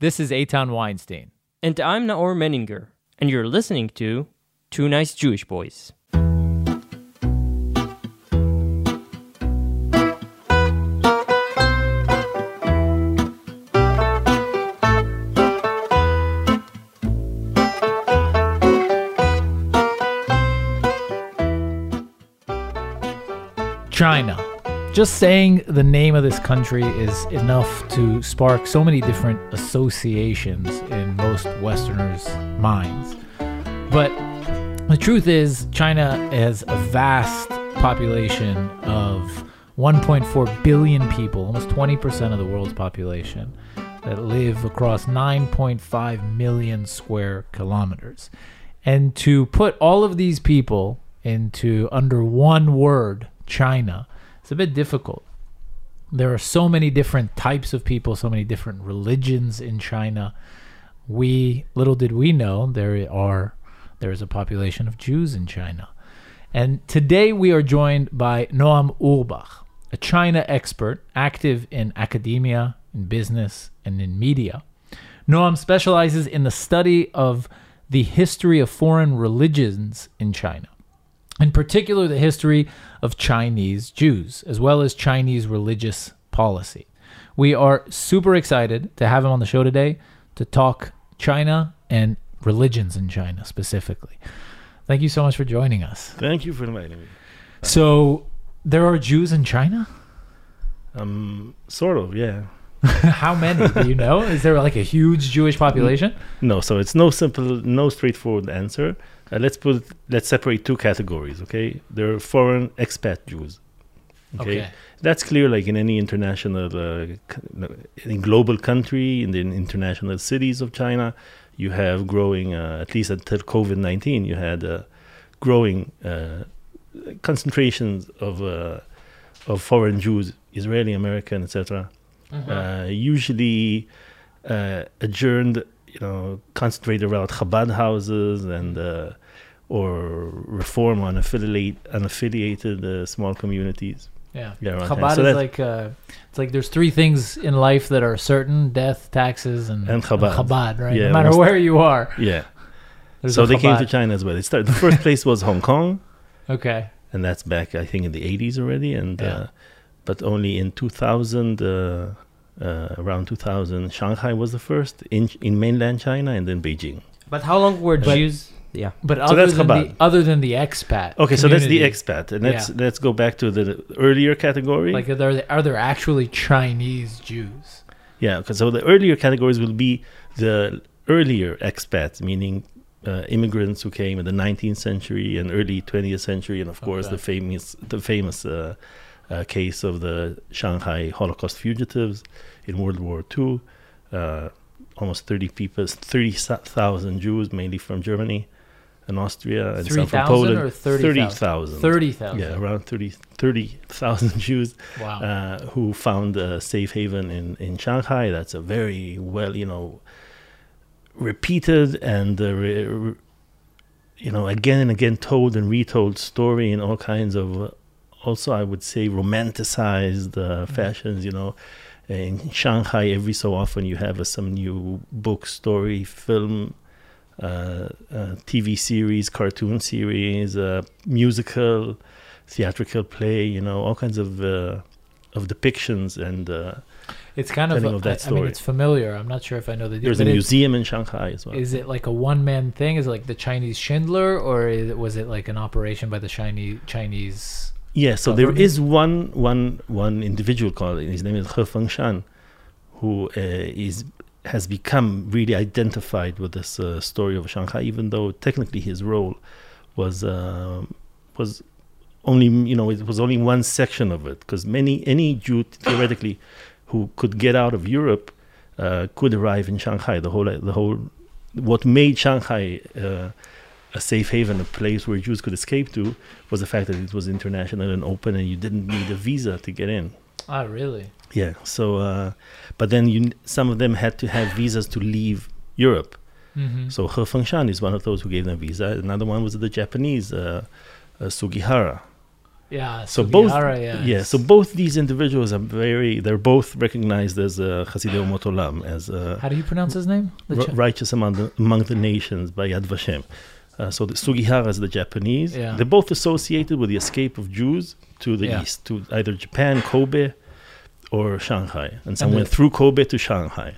This is Eitan Weinstein. And I'm Naor Meningher, and you're listening to Two Nice Jewish Boys. China. Just saying the name of this country is enough to spark so many different associations in most Westerners' minds. But the truth is, China has a vast population of 1.4 billion people, almost 20% of the world's population, that live across 9.5 million square kilometers. And to put all of these people into under one word, China, it's a bit difficult. There are so many different types of people, so many different religions in China. We little did we know there are there is a population of Jews in China. And today we are joined by Noam Urbach, a China expert active in academia, in business, and in media. Noam specializes in the study of the history of foreign religions in China in particular the history of Chinese Jews, as well as Chinese religious policy. We are super excited to have him on the show today to talk China and religions in China specifically. Thank you so much for joining us. Thank you for inviting me. So, there are Jews in China? Um, sort of, yeah. How many do you know? Is there like a huge Jewish population? No, so it's no simple, no straightforward answer. Uh, let's put, let's separate two categories. Okay, there are foreign expat Jews. Okay, Okay. that's clear. Like in any international, uh, in global country, in the international cities of China, you have growing. Uh, at least until COVID nineteen, you had uh, growing uh, concentrations of uh, of foreign Jews, Israeli American, etc. Uh, usually uh, adjourned, you know, concentrated around Chabad houses and uh, or reform on affiliate unaffiliated uh, small communities. Yeah. Yeah, Chabad. So is like uh, it's like there's three things in life that are certain: death, taxes, and, And Chabad. Chabad, right? Yeah, no matter where you are. Yeah. there's so a they came to China as well. It started, the first place was Hong Kong, Okay. and that's back I think in the 80s already. And Yeah. uh, but only in 2000, uh, uh, around 2000, Shanghai was the first in in mainland China, and then Beijing. But how long were But- Jews? Yeah. But So other that's than the other than the expat. Okay, so that's the expat, and let's Yeah. let's go back to the earlier category. Like, are there are there actually Chinese Jews? yeah, 'cause so the earlier categories will be the earlier expats, meaning uh, immigrants who came in the 19th century and early 20th century, and of course Okay. the famous the famous uh, uh, case of the Shanghai Holocaust fugitives in World War II. Uh, almost 30 people, 30,000 Jews, mainly from Germany and Austria, and some from Poland. or 30,000? 30,000. Thirty thousand. Yeah, around 30 Jews Wow. uh, who found a safe haven in, in Shanghai. That's a very well, you know, repeated and, uh, re, re- you know, again and again told and retold story in all kinds of, uh, also, I would say, romanticized uh, fashions, you know. In Shanghai, every so often you have uh, some new book, story, film, TV series, cartoon series, uh, musical, theatrical play, you know, all kinds of uh, of depictions and uh, it's kind of. a- of that I- I mean, it's familiar. I'm not sure if I know the. there's a museum in Shanghai as well. Is it like a one man thing? Is it like the Chinese Schindler, or is it, was it like an operation by the Chinese Chinese? Yeah, so there is one one one individual called his name is He Fengshan, who uh, is has become really identified with this uh, story of Shanghai, even though technically his role was um was only you know it was only one section of it because many any Jew theoretically who could get out of Europe uh, could arrive in Shanghai. The whole the whole what made Shanghai. Uh, a safe haven, a place where Jews could escape to, was the fact that it was international and open, and you didn't need a visa to get in. Ah, really? Yeah. So, uh, but then you, some of them had to have visas to leave Europe. Mm-hmm. So He Fengshan is one of those who gave them visa. Another one was the Japanese uh, uh, Sugihara. Yeah. So both- Sugihara, yeah. So both these individuals are very, they're both recognized as uh, Hasidei Umot as uh, How do you pronounce his name? The ri- righteous among the, among the nations by Yad Vashem. Uh, so the Sugihara is the Japanese. Yeah. They're both associated with the escape of Jews to the Yeah. east, to either Japan, Kobe, or Shanghai. And some And went the- through Kobe to Shanghai.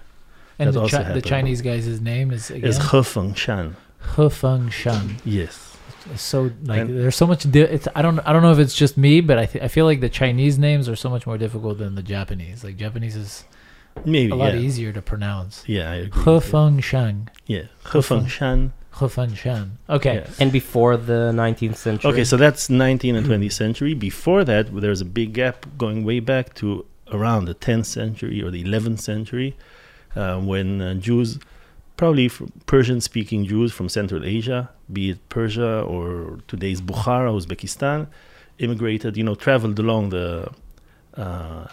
and the, also Chi- the. Chinese guy's name is again Is He Feng Shan. He Feng Shan. Yes. It's so like And- there's so much. Di- it's I don't I don't know if it's just me, but I th- I feel like the Chinese names are so much more difficult than the Japanese. Like Japanese is Maybe. a lot yeah. easier to pronounce. Yeah, I agree. He. Feng Shan. Yeah. He Feng Shan. He Shan. Okay. Yeah. And before the 19th century. Okay, so that's 19th and 20th century. Before that, there's a big gap going way back to around the 10th century or the 11th century, uh, when uh, Jews, probably Persian-speaking Jews from Central Asia, be it Persia or today's Bukhara, Uzbekistan, immigrated. You know, traveled along the uh,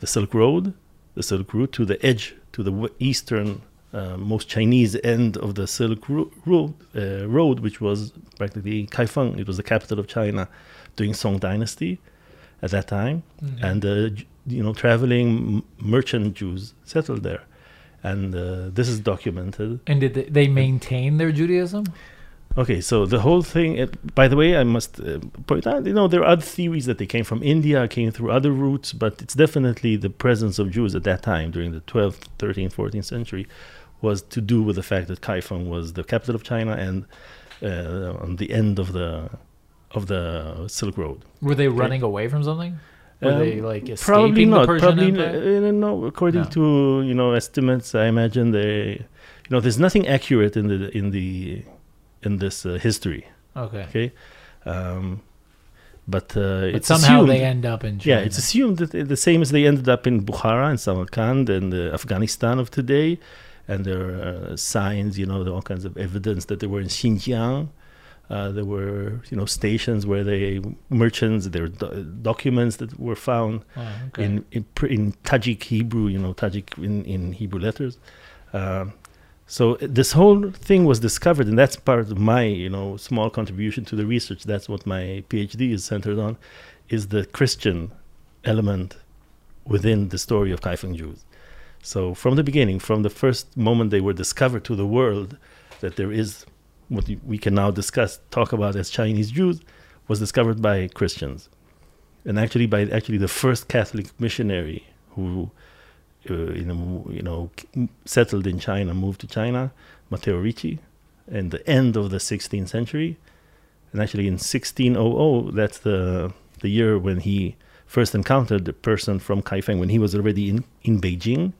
the Silk Road, the Silk Route to the edge, to the w- eastern. Uh, most Chinese end of the Silk Ro- Road, uh, road, which was practically Kaifeng. It was the capital of China during Song Dynasty at that time, Mhm. and uh, you know, traveling m- merchant Jews settled there, and uh, this is documented. And did they, they maintain their Judaism? Okay, so the whole thing. It, by the way, I must uh, point out, you know, there are other theories that they came from India, came through other routes, but it's definitely the presence of Jews at that time during the 12th, 13th, 14th century was to do with the fact that Kaifeng was the capital of China and uh, on the end of the of the Silk Road. Were they running away from something? Were Um, they like escaping Probably the not. Persian Probably Empire? uh, no. According No. to you know estimates, I imagine they, you know, there's nothing accurate in the in the in this uh, history. Okay. Okay, um, but uh, But it's somehow assumed, they end up in China. yeah, it's assumed that the same as they ended up in Bukhara and Samarkand and uh, Afghanistan of today, and there are uh, signs, you know, there are all kinds of evidence that they were in Xinjiang. Uh, there were, you know, stations where they merchants. There were do- documents that were found Oh, okay. in in, in Tajik Hebrew, you know, Tajik in, in Hebrew letters. Um, so uh, this whole thing was discovered, and that's part of my, you know, small contribution to the research. That's what my PhD is centered on, is the Christian element within the story of Kaifeng Jews. So from the beginning, from the first moment they were discovered to the world, that there is what we can now discuss, talk about as Chinese Jews, was discovered by Christians, and actually by actually the first Catholic missionary who, uh, know, you know, settled in China, moved to China, Matteo Ricci, in the end of the 16th century, and actually in 1600, that's the the year when he first encountered the person from Kaifeng when he was already in in Beijing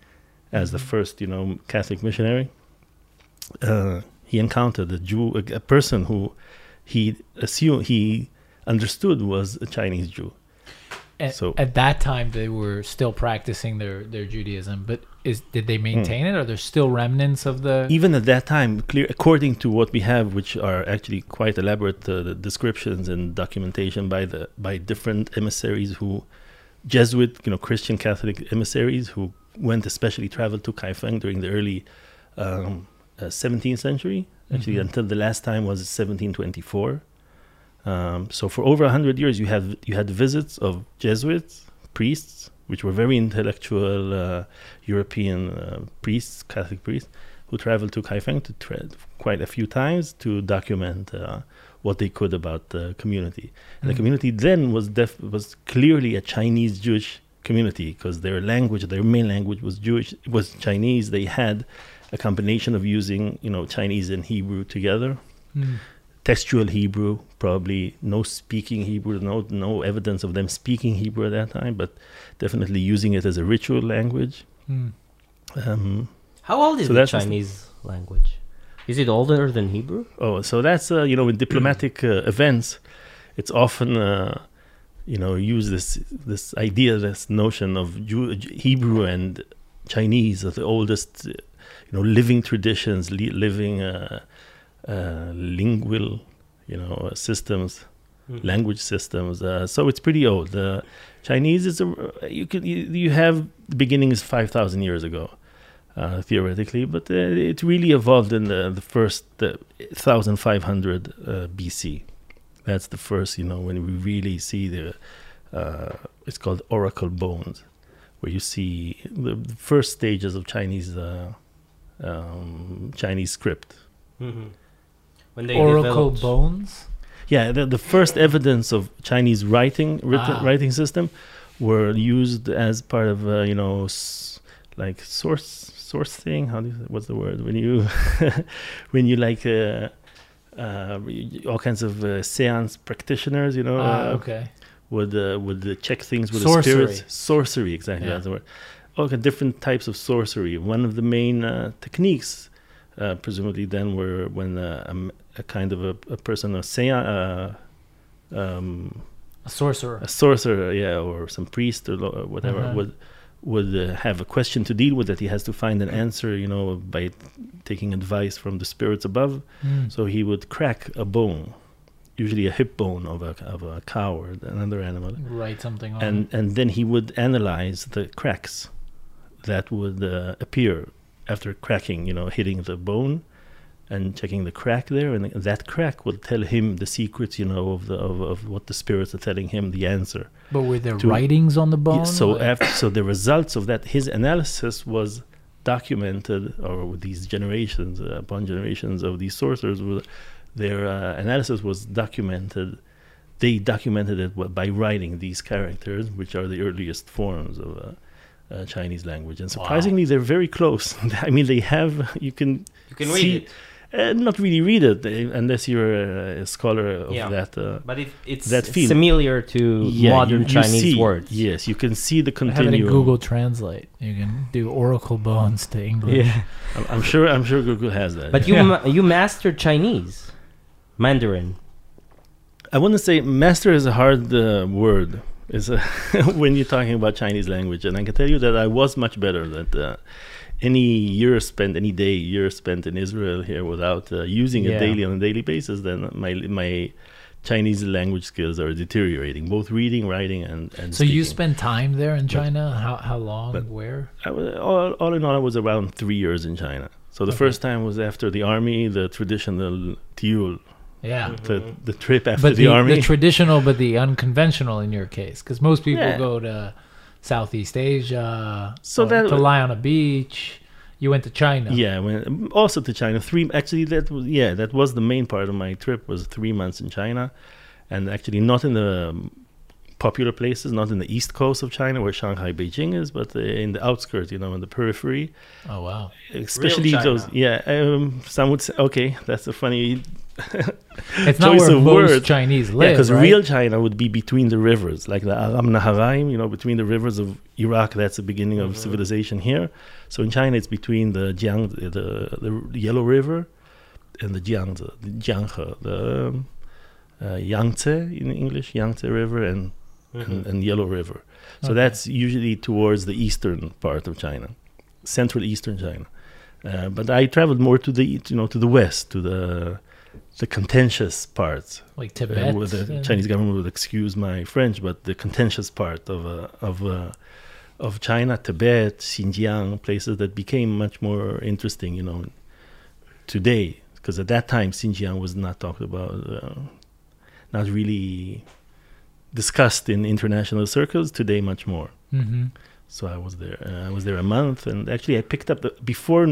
as the Mhm. first, you know, Catholic missionary. Uh, he encountered a Jew, a, a person who he assumed he understood was a Chinese Jew. At, so- at that time, they were still practicing their, their Judaism, but is did Hmm. they maintain it? Are there still remnants of the? Even at that time, clear according to what we have, which are actually quite elaborate uh, descriptions and documentation by the by different emissaries who, Jesuit, you know, Christian Catholic emissaries who went especially traveled to Kaifeng during the early um, uh, 17th century. Actually, Mhm. until the last time was 1724. Um, so for over hundred years, you have you had visits of Jesuits, priests, which were very intellectual uh, European uh, priests, Catholic priests, who traveled to Kaifeng to tra- quite a few times to document uh, what they could about the community. And the Mhm. community then was def- was clearly a Chinese Jewish community because their language, their main language was Jewish, was Chinese. They had a combination of using you know Chinese and Hebrew together Mm. textual Hebrew, probably no speaking Hebrew, no no evidence of them speaking Hebrew at that time, but definitely using it as a ritual language. Mm. Um, How old is So the that's just- Chinese language? Is it older than Hebrew? oh, so that's uh, you know in diplomatic uh, events, it's often uh, you know use this this idea, this notion of Jew- Hebrew and Chinese are the oldest, uh, you know, living traditions, li- living uh, uh, lingual, you know, uh, systems. Mm. language systems. Uh, so it's pretty old. The Chinese is a you can you, you have the beginning is five thousand years ago, uh, theoretically, but uh, it really evolved in the the first uh, thousand five hundred uh, BC. That's the first, you know, when we really see the. Uh, it's called oracle bones, where you see the, the first stages of Chinese uh, um, Chinese script. When they Oracle developed- bones. Yeah, the, the first evidence of Chinese writing written, Ah. writing system were used as part of uh, you know s- like source source thing. How do you, what's the word when you when you like uh, y- all kinds of uh, seance practitioners, you know, Ah, uh, okay. would uh, would uh, check things with Sorcery. the spirits. Sorcery, exactly. Yeah. That's the word. Okay, different types of sorcery. One of the main uh, techniques, uh, presumably, then were when uh, a a, kind of a, a person, a seance, uh, um, A sorcerer. a sorcerer, yeah, or some priest or or whatever, Uh-huh. would would uh, have a question to deal with that he has to find an answer, you know, by taking advice from the spirits above. Mm. So he would crack a bone, usually a hip bone of a of a cow or another animal, Write something on. and and then he would analyze the cracks that would uh, appear after cracking, you know, hitting the bone and checking the crack there, and that crack will tell him the secrets, you know, of the of, of what the spirits are telling him the answer. but were there to- writings on the Yeah, so Like- after, so the results of that, his analysis was documented, or with these generations uh, upon generations of these sorcerers, their uh, analysis was documented. They documented it by writing these characters, which are the earliest forms of uh, uh, Chinese language, and Wow. surprisingly, they're very close. I mean, they have you can You can see- read it, uh, not really read it uh, unless you're a, a scholar of Yeah. that. Uh, but it, it's That feel- familiar to yeah, modern you- you Chinese see- words. Yes, you can see the I have it in Google Translate. You can do Oracle bones to English. Yeah. I'm, I'm sure. I'm sure Google has that. But yeah. you ma- you mastered Chinese, Mandarin. I wouldn't say master is a hard uh, word. Is a when you're talking about Chinese language, and I can tell you that I was much better. That uh, any year spent, any day year spent in Israel here without uh, using Yeah. it daily on a daily basis, then my my Chinese language skills are deteriorating, both reading, writing, and and. So you speaking. spent time there in But- China? How how long? Where? I was, all, all in all, I was around three years in China. So the Okay. first time was after the army, the traditional tiul, Yeah. the the trip after But the, the, army. the traditional, but the unconventional in your case, because most people Yeah. go to Southeast Asia, So that to lie on a beach. You went to China. Yeah, I went also to China. Three actually that was yeah that was the main part of my trip was three months in China, and actually not in the um, popular places, not in the east coast of China where Shanghai, Beijing is, but uh, in the outskirts, you know, in the periphery. Oh wow. Especially China. those yeah. Um, some would say okay, that's a funny It's not Choice where of most words. Chinese yeah live, because right? real China would be between the rivers, like the Aram Naharaim, you know, between the rivers of Iraq. That's the beginning of Mhm. civilization here. So in China, it's between the Jiang, the, the Yellow River, and the Jiangze, the Jianghe, the um, uh, Yangtze in English, Yangtze River, and, and, and Yellow River. So Okay. that's usually towards the eastern part of China, central eastern China. Uh, but I traveled more to the you know to the west, to the the contentious parts. like Uh, Tibet. where the and- Chinese government would excuse my French, but the contentious part of uh, of uh, of China, Tibet, Xinjiang, places that became much more interesting, you know, today. Because at that time, Xinjiang was not talked about, uh, not really discussed in international circles. Today, much more. Mhm. So I was there. Uh, I was there a month, and actually, I picked up the, before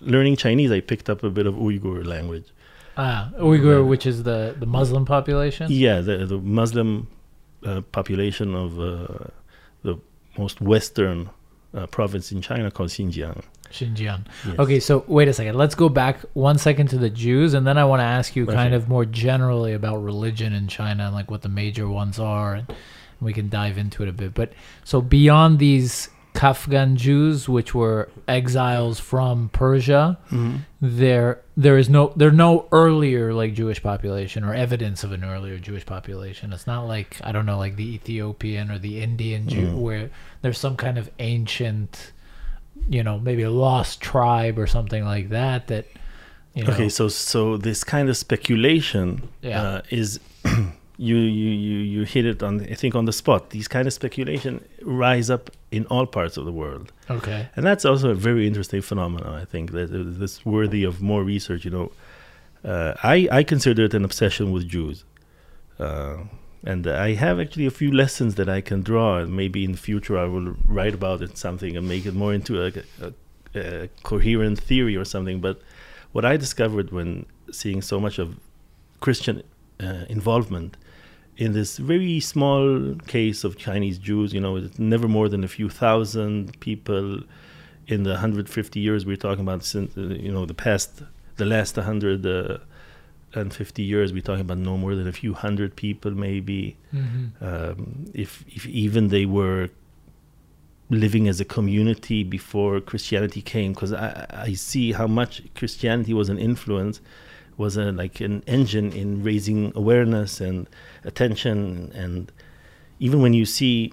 learning Chinese. I picked up a bit of Uyghur language. Ah, Uyghur, which is the the Muslim population. Yeah, the the Muslim uh, population of uh, the most western uh, province in China called Xinjiang. Xinjiang. Yes. Okay, so wait a second. Let's go back one second to the Jews, and then I want to ask you Okay. kind of more generally about religion in China and like what the major ones are, and we can dive into it a bit. But so beyond these Kaifeng Jews, which were exiles from Persia, Mhm. there there is no there no earlier like Jewish population or evidence of an earlier Jewish population. It's not like I don't know like the Ethiopian or the Indian Jew Mm. where there's some kind of ancient you know maybe a lost tribe or something like that that you know Okay, so so this kind of speculation Yeah. uh, is you you you you hit it on I think on the spot. These kind of speculation rise up in all parts of the world. okay And that's also a very interesting phenomenon. I think that that's worthy of more research. You know, uh, I I consider it an obsession with Jews. Uh, and I have actually a few lessons that I can draw, and maybe in the future I will write about it something and make it more into a, a, a coherent theory or something. But what I discovered when seeing so much of Christian uh, involvement in this very small case of Chinese Jews, you know, it's never more than a few thousand people in the 150 years we're talking about since, uh, you know, the past, the last 100 uh, and 50 years, we're talking about no more than a few hundred people, maybe. Mm-hmm. Um, if, if even they were living as a community before Christianity came, because I, I see how much Christianity was an influence, was a, like an engine in raising awareness and attention, and even when you see,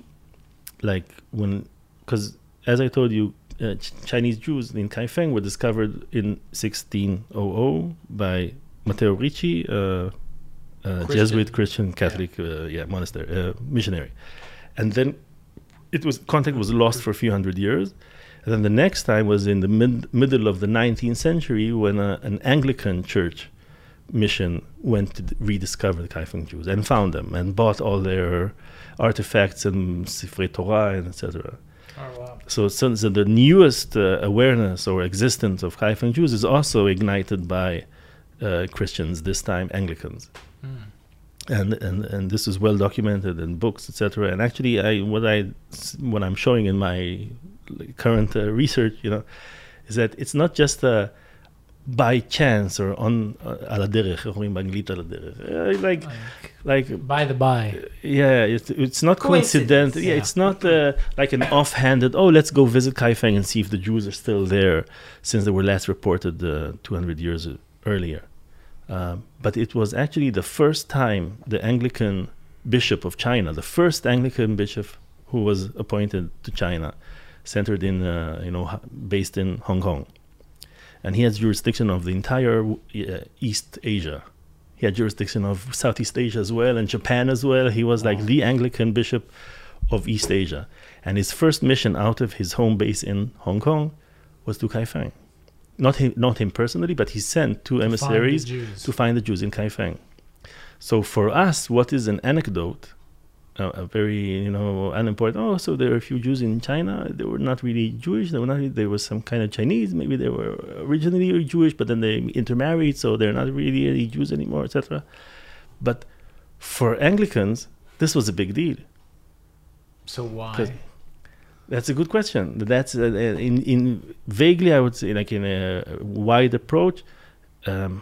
like when, because as I told you, uh, Ch- Chinese Jews in Kaifeng were discovered in 1600 by Matteo Ricci, uh, uh, Christian. Jesuit Christian Catholic uh, yeah monastery uh, missionary, and then it was contact was lost for a few hundred years. And then the next time was in the mid, middle of the 19th century when uh, an Anglican church mission went to rediscover the Kaifeng Jews and found them and bought all their artifacts and Sifrei Torah and etc. Oh wow. So, so, so the newest uh, awareness or existence of Kaifeng Jews is also ignited by uh, Christians, this time Anglicans Mm. and and and this is well documented in books, etc. And actually, I what I what I'm showing in my current uh, research, you know, is that it's not just uh, by chance or on uh, על הדרך, איך אומרים באנגלית על הדרך, Uh, like Like, like by the by. yeah, it's it's not coincidental. Yeah, Yeah. it's not uh, like an offhanded. Oh, let's go visit Kaifeng and see if the Jews are still there, since they were last reported uh, 200 years earlier. Um, but it was actually the first time the Anglican bishop of China, the first Anglican bishop who was appointed to China, centered in uh, you know based in Hong Kong, and he has jurisdiction of the entire uh, East Asia. He had jurisdiction of Southeast Asia as well and Japan as well. He was like Wow. the Anglican bishop of East Asia. And his first mission out of his home base in Hong Kong was to Kaifeng. Not him, not him personally, but he sent two emissaries Find to find the Jews in Kaifeng. So for us, what is an anecdote, a very you know unimportant. Oh, so there are a few Jews in China. They were not really Jewish. They were not. There was some kind of Chinese. Maybe they were originally Jewish, but then they intermarried, so they're not really any Jews anymore, etc. But for Anglicans, this was a big deal. So why? That's a good question. That's uh, uh, in in vaguely, I would say, like in a wide approach, um,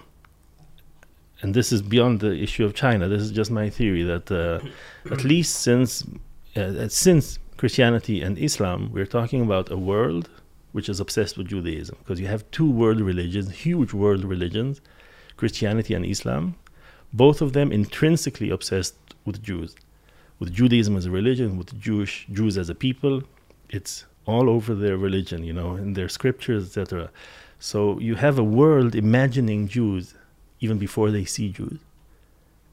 and this is beyond the issue of China. This is just my theory that uh, at least since uh, since Christianity and Islam, we're talking about a world which is obsessed with Judaism because you have two world religions, huge world religions, Christianity and Islam, both of them intrinsically obsessed with Jews with Judaism as a religion, with Jewish Jews as a people. It's all over their religion, you know, in their scriptures, etc. So you have a world imagining Jews even before they see Jews,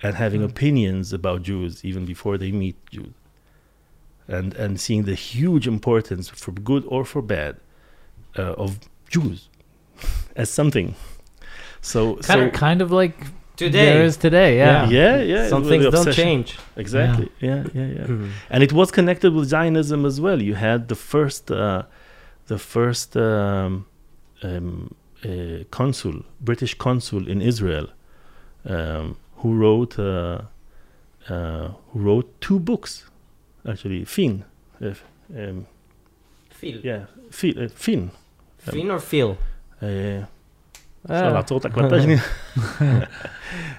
and having Hmm. opinions about Jews even before they meet Jews, and and seeing the huge importance for good or for bad uh, of Jews as something. So kind so of, kind of like Today. there is today. Yeah. yeah yeah yeah Some things don't obsession. change. Exactly. Yeah, yeah, yeah. Mhm. and it was connected with Zionism as well. You had the first, uh, the first um, um, uh, consul, British consul in Israel, um, who wrote uh, uh, who wrote two books, actually. Finn, uh, um, Phil. yeah, Finn, uh, Finn. Finn or Phil? Uh, Ah. לעצור את ההקלטה שלי.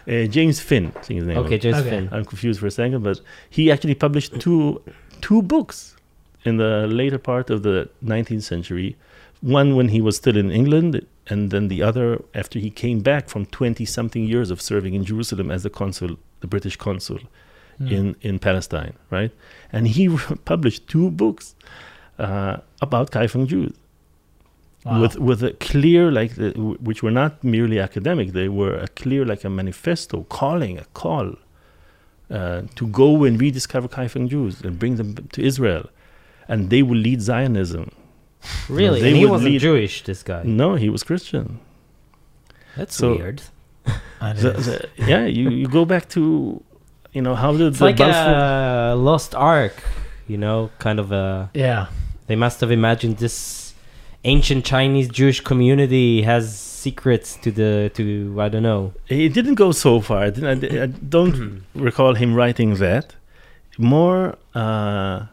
uh, James Finn, I think his name. Okay, just Okay. Finn. I'm confused for a second, but he actually published two two books in the later part of the 19th century. One when he was still in England, and then the other after he came back from 20 something years of serving in Jerusalem as the consul, the British consul Hmm. in in Palestine, right? And he published two books uh, about Kaifeng Jews Wow. with with a clear like the, which were not merely academic they were a clear like a manifesto calling a call uh, to go and rediscover Kaifeng Jews and bring them to Israel and they will lead Zionism Really? They and he wasn't lead- Jewish, this guy. no he was Christian That's So- weird. The- the- yeah you, you go back to you know, how did It's the like Balfour? a lost ark, you know, kind of a. Yeah. They must have imagined this ancient Chinese Jewish community has secrets to the to I don't know. He didn't go so far. I, didn't, I, I don't recall him writing that. More uh,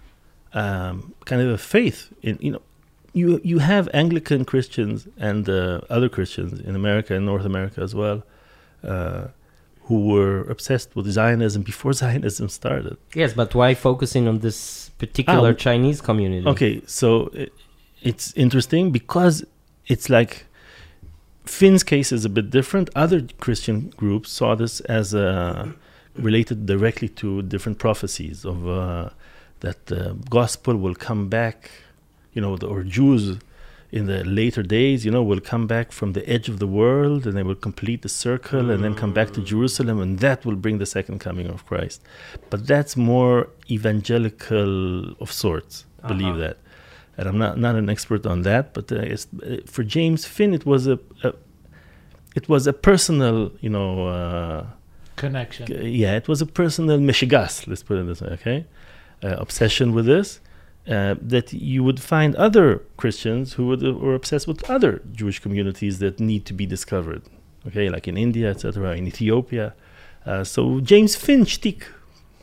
um, kind of a faith in you know. You you have Anglican Christians and uh, other Christians in America and North America as well, uh, who were obsessed with Zionism before Zionism started. Yes, but why focusing on this particular Ah, Chinese community? Okay, so it, it's interesting because it's like Finn's case is a bit different. Other Christian groups saw this as uh, related directly to different prophecies of uh, that the gospel will come back, you know, the, or Jews in the later days, you know, will come back from the edge of the world and they will complete the circle and then come back to Jerusalem and that will bring the second coming of Christ. But that's more evangelical of sorts, believe Uh-huh. that. And I'm not, not an expert on that, but uh, it's, uh, for James Finn, it was a, a it was a personal, you know, uh, Connection. yeah, it was a personal mishigas, let's put it this way, okay? Uh, obsession with this. Uh, that you would find other Christians who would, uh, were obsessed with other Jewish communities that need to be discovered, okay, like in India, etc., in Ethiopia. Uh, so James Finn shtick,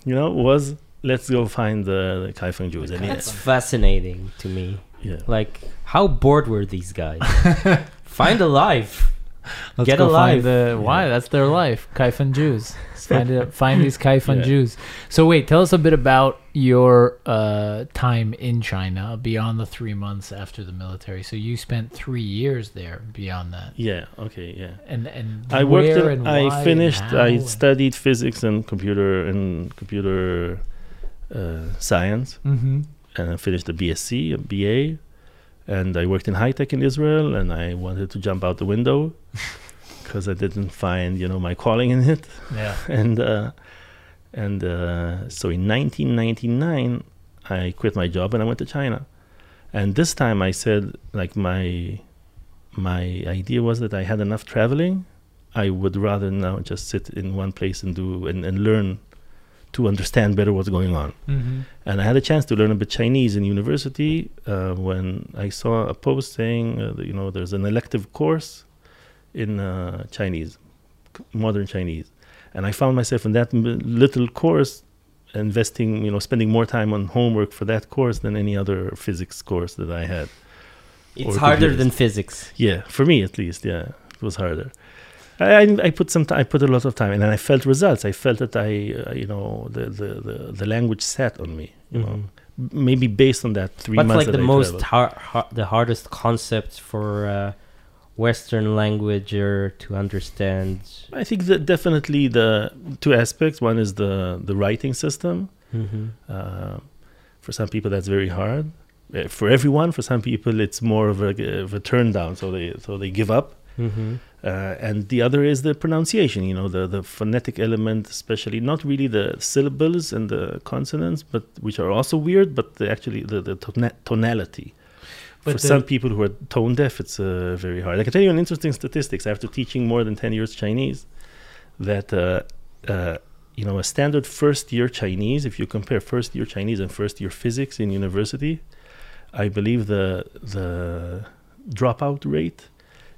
you know, was let's go find the, the Kaifeng Jews. And That's yeah, fascinating to me. yeah. Like, how bored were these guys? Find a life. Let's Get alive. The, why? That's their life. Kaifeng Jews. Find it, find these Kaifeng Yeah. Jews. So wait, tell us a bit about your uh, time in China beyond the three months after the military. So you spent three years there. Beyond that, Yeah, okay, yeah. and and I worked. where In, and I finished. I studied physics and computer and computer uh, science, Mhm. and I finished a BSc, a BA, and I worked in high tech in Israel. And I wanted to jump out the window because I didn't find, you know, my calling in it. Yeah. And uh, and uh, so in 1999, I quit my job and I went to China. And this time I said, like my my idea was that I had enough traveling. I would rather now just sit in one place and do and, and learn to understand better what's going on. Mhm. And I had a chance to learn a bit Chinese in university uh, when I saw a post saying, uh, that, you know, there's an elective course in uh, Chinese, modern Chinese. And I found myself in that m- little course investing, you know, spending more time on homework for that course than any other physics course that I had. It's harder computers. than physics. Yeah, for me at least, yeah, it was harder. I, I, I put some I put a lot of time, and then I felt results. I felt that I, uh, you know, the, the, the, the language sat on me. You know, Mhm. M- maybe based on that three What's months. like the I most har- har- the hardest concept for uh, Western languager to understand? I think that definitely the two aspects. One is the the writing system. Mm-hmm. Uh, for some people, that's very hard. Uh, For everyone, for some people, it's more of a, of a turn down. So they so they give up. Mm-hmm. Uh, and the other is the pronunciation. You know, the the phonetic element, especially not really the syllables and the consonants, but which are also weird. But the, actually the the tona- tonality. But for the- some people who are tone deaf, it's uh, very hard. I can tell you an interesting statistics. After teaching more than ten years Chinese, that uh, uh, you know a standard first year Chinese, if you compare first year Chinese and first year physics in university, I believe the the dropout rate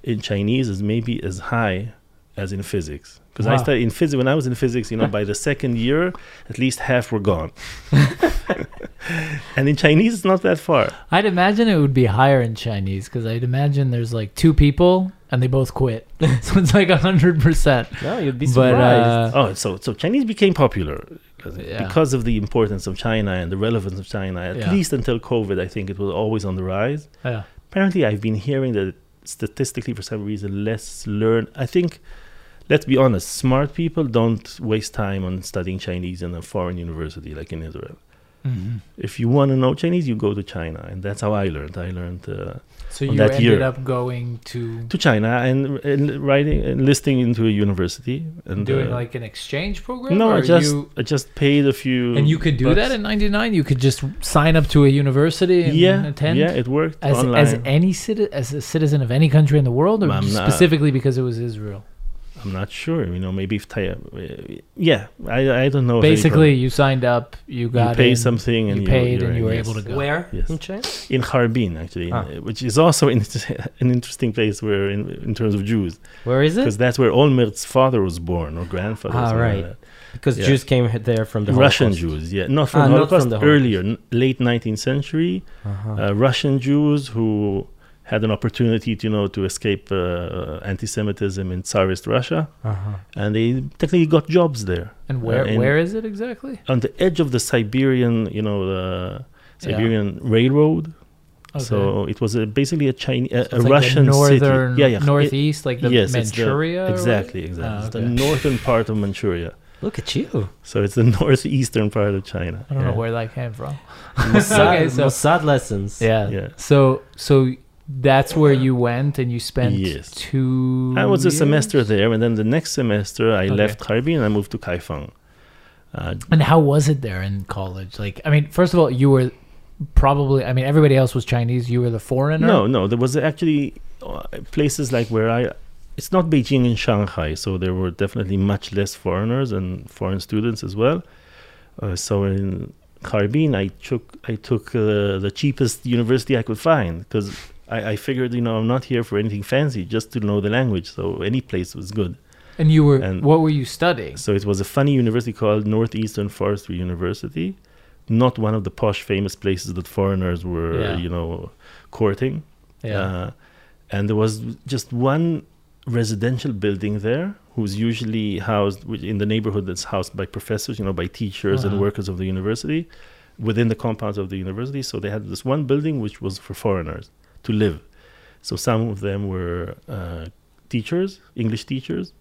in Chinese is maybe as high as in physics. Because I studied in physics when I was in physics, you know, by the second year, at least half were gone. and in Chinese, it's not that far. I'd imagine it would be higher in Chinese because I'd imagine there's like two people and they both quit, so it's like a hundred percent. No, you'd be But surprised. uh, Oh, so so Chinese became popular because, Yeah. because of the importance of China and the relevance of China. At Yeah. least until COVID, I think it was always on the rise. yeah, Apparently, I've been hearing that statistically, for some reason, less learn. I think, let's be honest, smart people don't waste time on studying Chinese in a foreign university like in Israel. Mhm. If you want to know Chinese, you go to China, and that's how I learned. I learned uh, so you that ended year. up going to to China and, writing and writing, enlisting into a university, and doing uh, like an exchange program. no, I just you, I just paid a few. and you could do bucks. that in '99. You could just sign up to a university and yeah, attend. yeah, it worked as online. as any citi- as a citizen of any country in the world, or I'm not- specifically because it was Israel. I'm not sure. You know, maybe if Thai, uh, yeah, I I don't know. Basically, you signed up, you problem. got you pay in, something and you you paid and you were yes. able to go. Where Yes. in China? in Harbin actually, Ah. uh, which is also in, an interesting place where in in terms of Jews Where is it? because that's where Olmert's father was born or grandfather. or Ah, something like right. Because yeah. Jews came there from the Russian Holocaust. Jews, yeah, not from Ah, the not from the Holocaust. earlier, n- late 19th century, Uh-huh. uh, Russian Jews who had an opportunity to you know to escape uh, anti-Semitism in Tsarist Russia, uh-huh. and they technically got jobs there And where Uh, in- where is it exactly? on the edge of the Siberian, you know, the Siberian Railroad. Okay. So it was a, basically a Chinese, a, So a it's like Russian the northern, city. Yeah, yeah. It- northeast, like the yes, it's the- Manchuria. or exactly, what? exactly. Ah, It's okay. the northern part of Manchuria. Look at you. So it's the northeastern part of China. I don't yeah. know where that came from. Mossad, Okay, so- Mossad lessons. Yeah. Yeah. So so that's where you went and you spent Yes. two. I was a semester there, and then the next semester I Okay. left Harbin and I moved to Kaifeng. Uh, And how was it there in college? Like, I mean, first of all, you were probably. I mean, everybody else was Chinese. You were the foreigner. no, no, there was actually uh, places like where I. It's not Beijing and Shanghai, so there were definitely much less foreigners and foreign students as well. Uh, so in Harbin, I took I took uh, the cheapest university I could find because I, I figured you know I'm not here for anything fancy, just to know the language. So any place was good. And you were. And- what were you studying? So it was a funny university called Northeastern Forestry University, not one of the posh, famous places that foreigners were, Yeah. you know, courting. Yeah. Uh, and there was just one residential building there, who's usually housed in the neighborhood that's housed by professors, you know, by teachers Uh-huh. and workers of the university, within the compounds of the university. So they had this one building which was for foreigners to live. So some of them were uh, teachers, English teachers.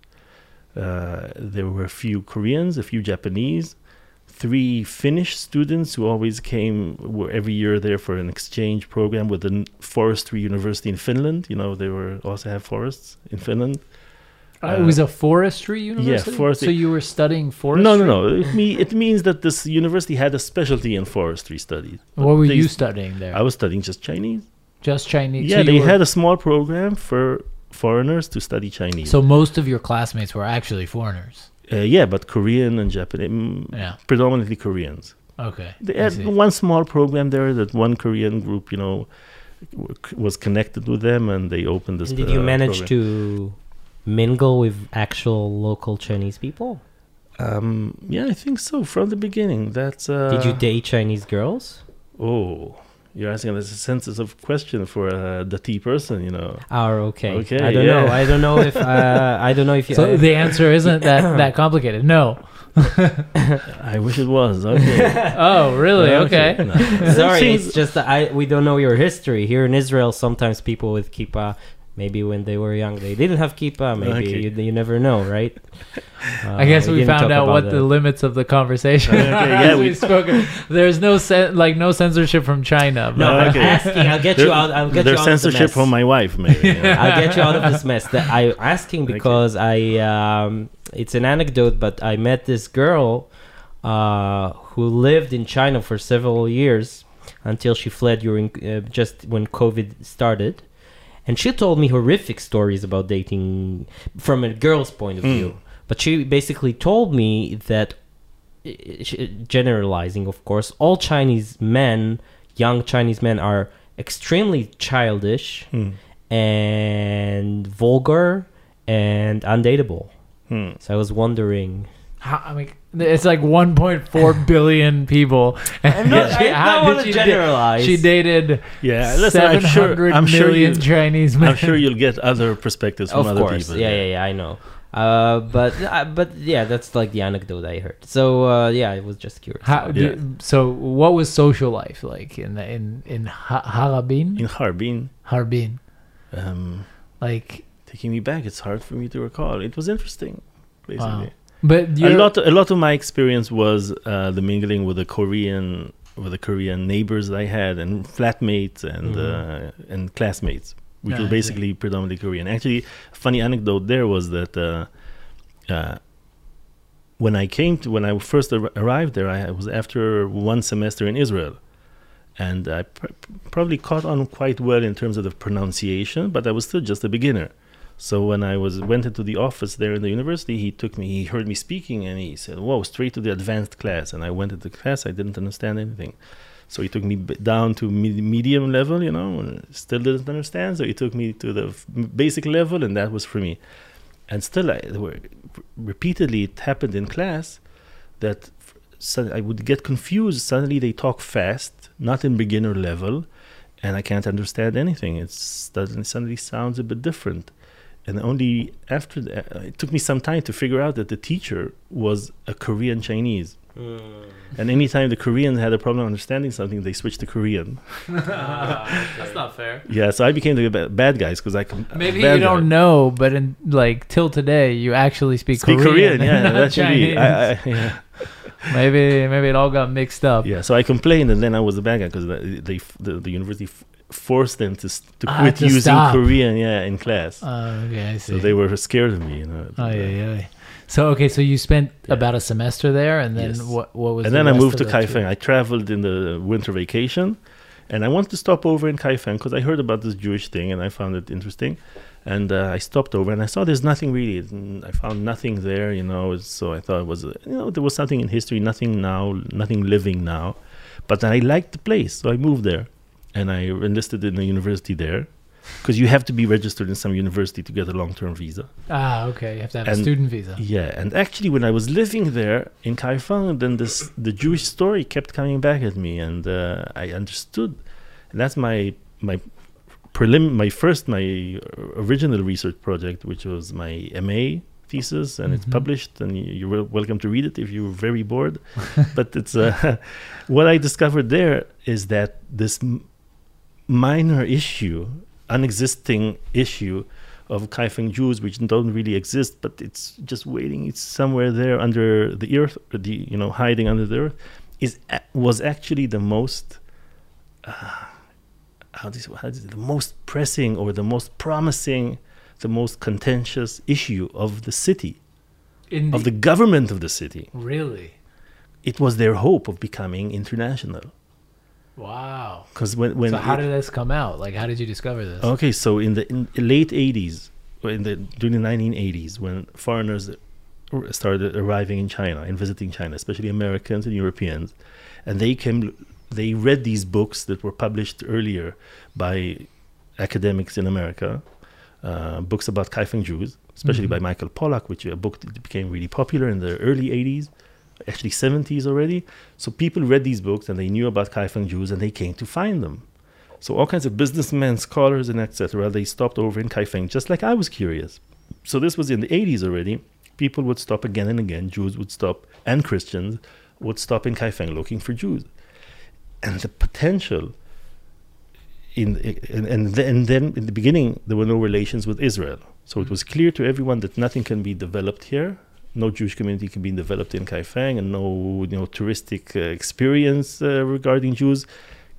Uh, there were a few Koreans, a few Japanese, three Finnish students who always came were every year there for an exchange program with the forestry university in Finland. You know, they were also have forests in Finland. Uh, it was a forestry university. forestry. So you were studying forestry. No, no, no. It, me, it means that this university had a specialty in forestry studies. What were they- you studying there? I was studying just Chinese. Just Chinese. Yeah, so they were- had a small program for foreigners to study Chinese. So most of your classmates were actually foreigners. uh, yeah, but Korean and Japanese, mm, Yeah. predominantly Koreans. Okay. They had one small program there that one Korean group, you know, was connected with them, and they opened this. And did you uh, manage program. to mingle with actual local Chinese people? Um, yeah, I think so. From the beginning, that's. Uh, Did you date Chinese girls? Oh, you're asking us a sensitive question for a the T person, you know. Oh, okay. Okay, I don't know. I don't know if uh, I don't know if you. So uh, the answer isn't that that complicated. No. I wish it was. Okay. Oh, really? Okay. No. Sorry, it's just that I we don't know your history here in Israel. Sometimes people with uh, kippah, maybe when they were young, they didn't have kippah. Maybe Okay. you, you never know, right? I guess Uh, we found out what that. the limits of the conversation. Okay, yeah, we- we've. There's no sen- like no censorship from China. No, but- I'm Okay. asking. I'll get you out. I'll get There's you out of the censorship mess. from my wife, maybe. yeah. I'll get you out of this mess. That I'm asking Okay. because I um, it's an anecdote, but I met this girl uh, who lived in China for several years until she fled during uh, just when COVID started, and she told me horrific stories about dating from a girl's point of Mm. view. But she basically told me that, uh, generalizing, of course, all Chinese men, young Chinese men, are extremely childish Hmm. and vulgar and undateable. Hmm. So I was wondering. How, I mean, it's like 1.4 billion people. I'm not- She- I how don't did wanna she da- generalize. She dated Yeah, listen, I'm sure. I'm sure million you. Chinese men. I'm sure you'll get other perspectives from Of other course, people. yeah, yeah, yeah, I know. Uh, but uh, but yeah, that's like the anecdote I heard. So uh, yeah, I was just curious. How, Yeah. did- so, what was social life like in the, in in ha- Harbin? In Harbin, Harbin, um, like, taking me back, it's hard for me to recall. It was interesting, basically. But a lot a lot of my experience was uh, the mingling with the Korean with the Korean neighbors that I had and flatmates and Mhm. uh, and classmates, which Ah, were basically predominantly Korean. Actually, a funny anecdote there was that uh, uh, when I came to when I first ar- arrived there, I was after one semester in Israel. And I pr- probably caught on quite well in terms of the pronunciation, but I was still just a beginner. So when I was went into the office there in the university, he took me. He heard me speaking, and he said, "Whoa, straight to the advanced class." And I went into the class. I didn't understand anything. So he took me down to medium level, you know, still didn't understand. So he took me to the basic level, and that was for me. And still, I, were repeatedly it happened in class that I would get confused. Suddenly they talk fast, not in beginner level, and I can't understand anything. Suddenly suddenly sounds a bit different. And only after that, uh, it took me some time to figure out that the teacher was a Korean Chinese. And anytime the Koreans had a problem understanding something, they switched to Korean. That's not fair. Yeah, so I became the bad guys because I com- Maybe you don't guy. know, but in like till today, you actually speak, Korean. speak Korean. and yeah, not that's Chinese. really. I, I, yeah. maybe maybe it all got mixed up. yeah, so I complained, and then I was the bad guy because they, f- the, the university f- forced them to to Ah, quit to using stop. Korean. Yeah, in class. Uh, okay, I see. so they were scared of me. You know. Oh yeah, yeah. So okay, so you spent Yeah. about a semester there, and then Yes. what? What was? and the then I moved to? Kaifeng. I traveled in the winter vacation, and I wanted to stop over in Kaifeng because I heard about this Jewish thing and I found it interesting. And uh, I stopped over and I saw there's nothing really. I found nothing there, you know. So I thought it was, uh, you know, there was something in history, nothing now, nothing living now. But I liked the place, so I moved there, and I enlisted in a university there, because you have to be registered in some university to get a long-term visa. Ah, okay. You have to have a student visa. Yeah, and actually, when I was living there in Kaifeng, then this the Jewish story kept coming back at me, and uh, I understood. And that's my my prelim, my first, my original research project, which was my MA thesis, and it's Mhm. published, and you're welcome to read it if you're very bored. but it's uh, what I discovered there is that this minor issue, unexisting issue of Kaifeng Jews, which don't really exist, but it's just waiting. It's somewhere there under the earth, or the you know hiding under the earth, is was actually the most. Uh, how this how this, the most pressing or the most promising, the most contentious issue of the city, In of the government of the city. really, It was their hope of becoming international. Wow. Because when when so how it- did this come out? Like, how did you discover this? Okay, so in the in late '80s, in the during the 1980s, when foreigners started arriving in China and visiting China, especially Americans and Europeans, and they came, they read these books that were published earlier by academics in America, uh, books about Kaifeng Jews, especially Mhm. by Michael Pollak, which a book that became really popular in the early 80s, actually 70s already. So people read these books and they knew about Kaifeng Jews and they came to find them. So all kinds of businessmen, scholars, and etc. They stopped over in Kaifeng, just like I was curious. So this was in the 80s already. People would stop again and again. Jews would stop, and Christians would stop in Kaifeng looking for Jews, and the potential. In and and then, and then in the beginning there were no relations with Israel, so it was clear to everyone that nothing can be developed here. No Jewish community can be developed in Kaifeng, and no you know touristic uh, experience uh, regarding Jews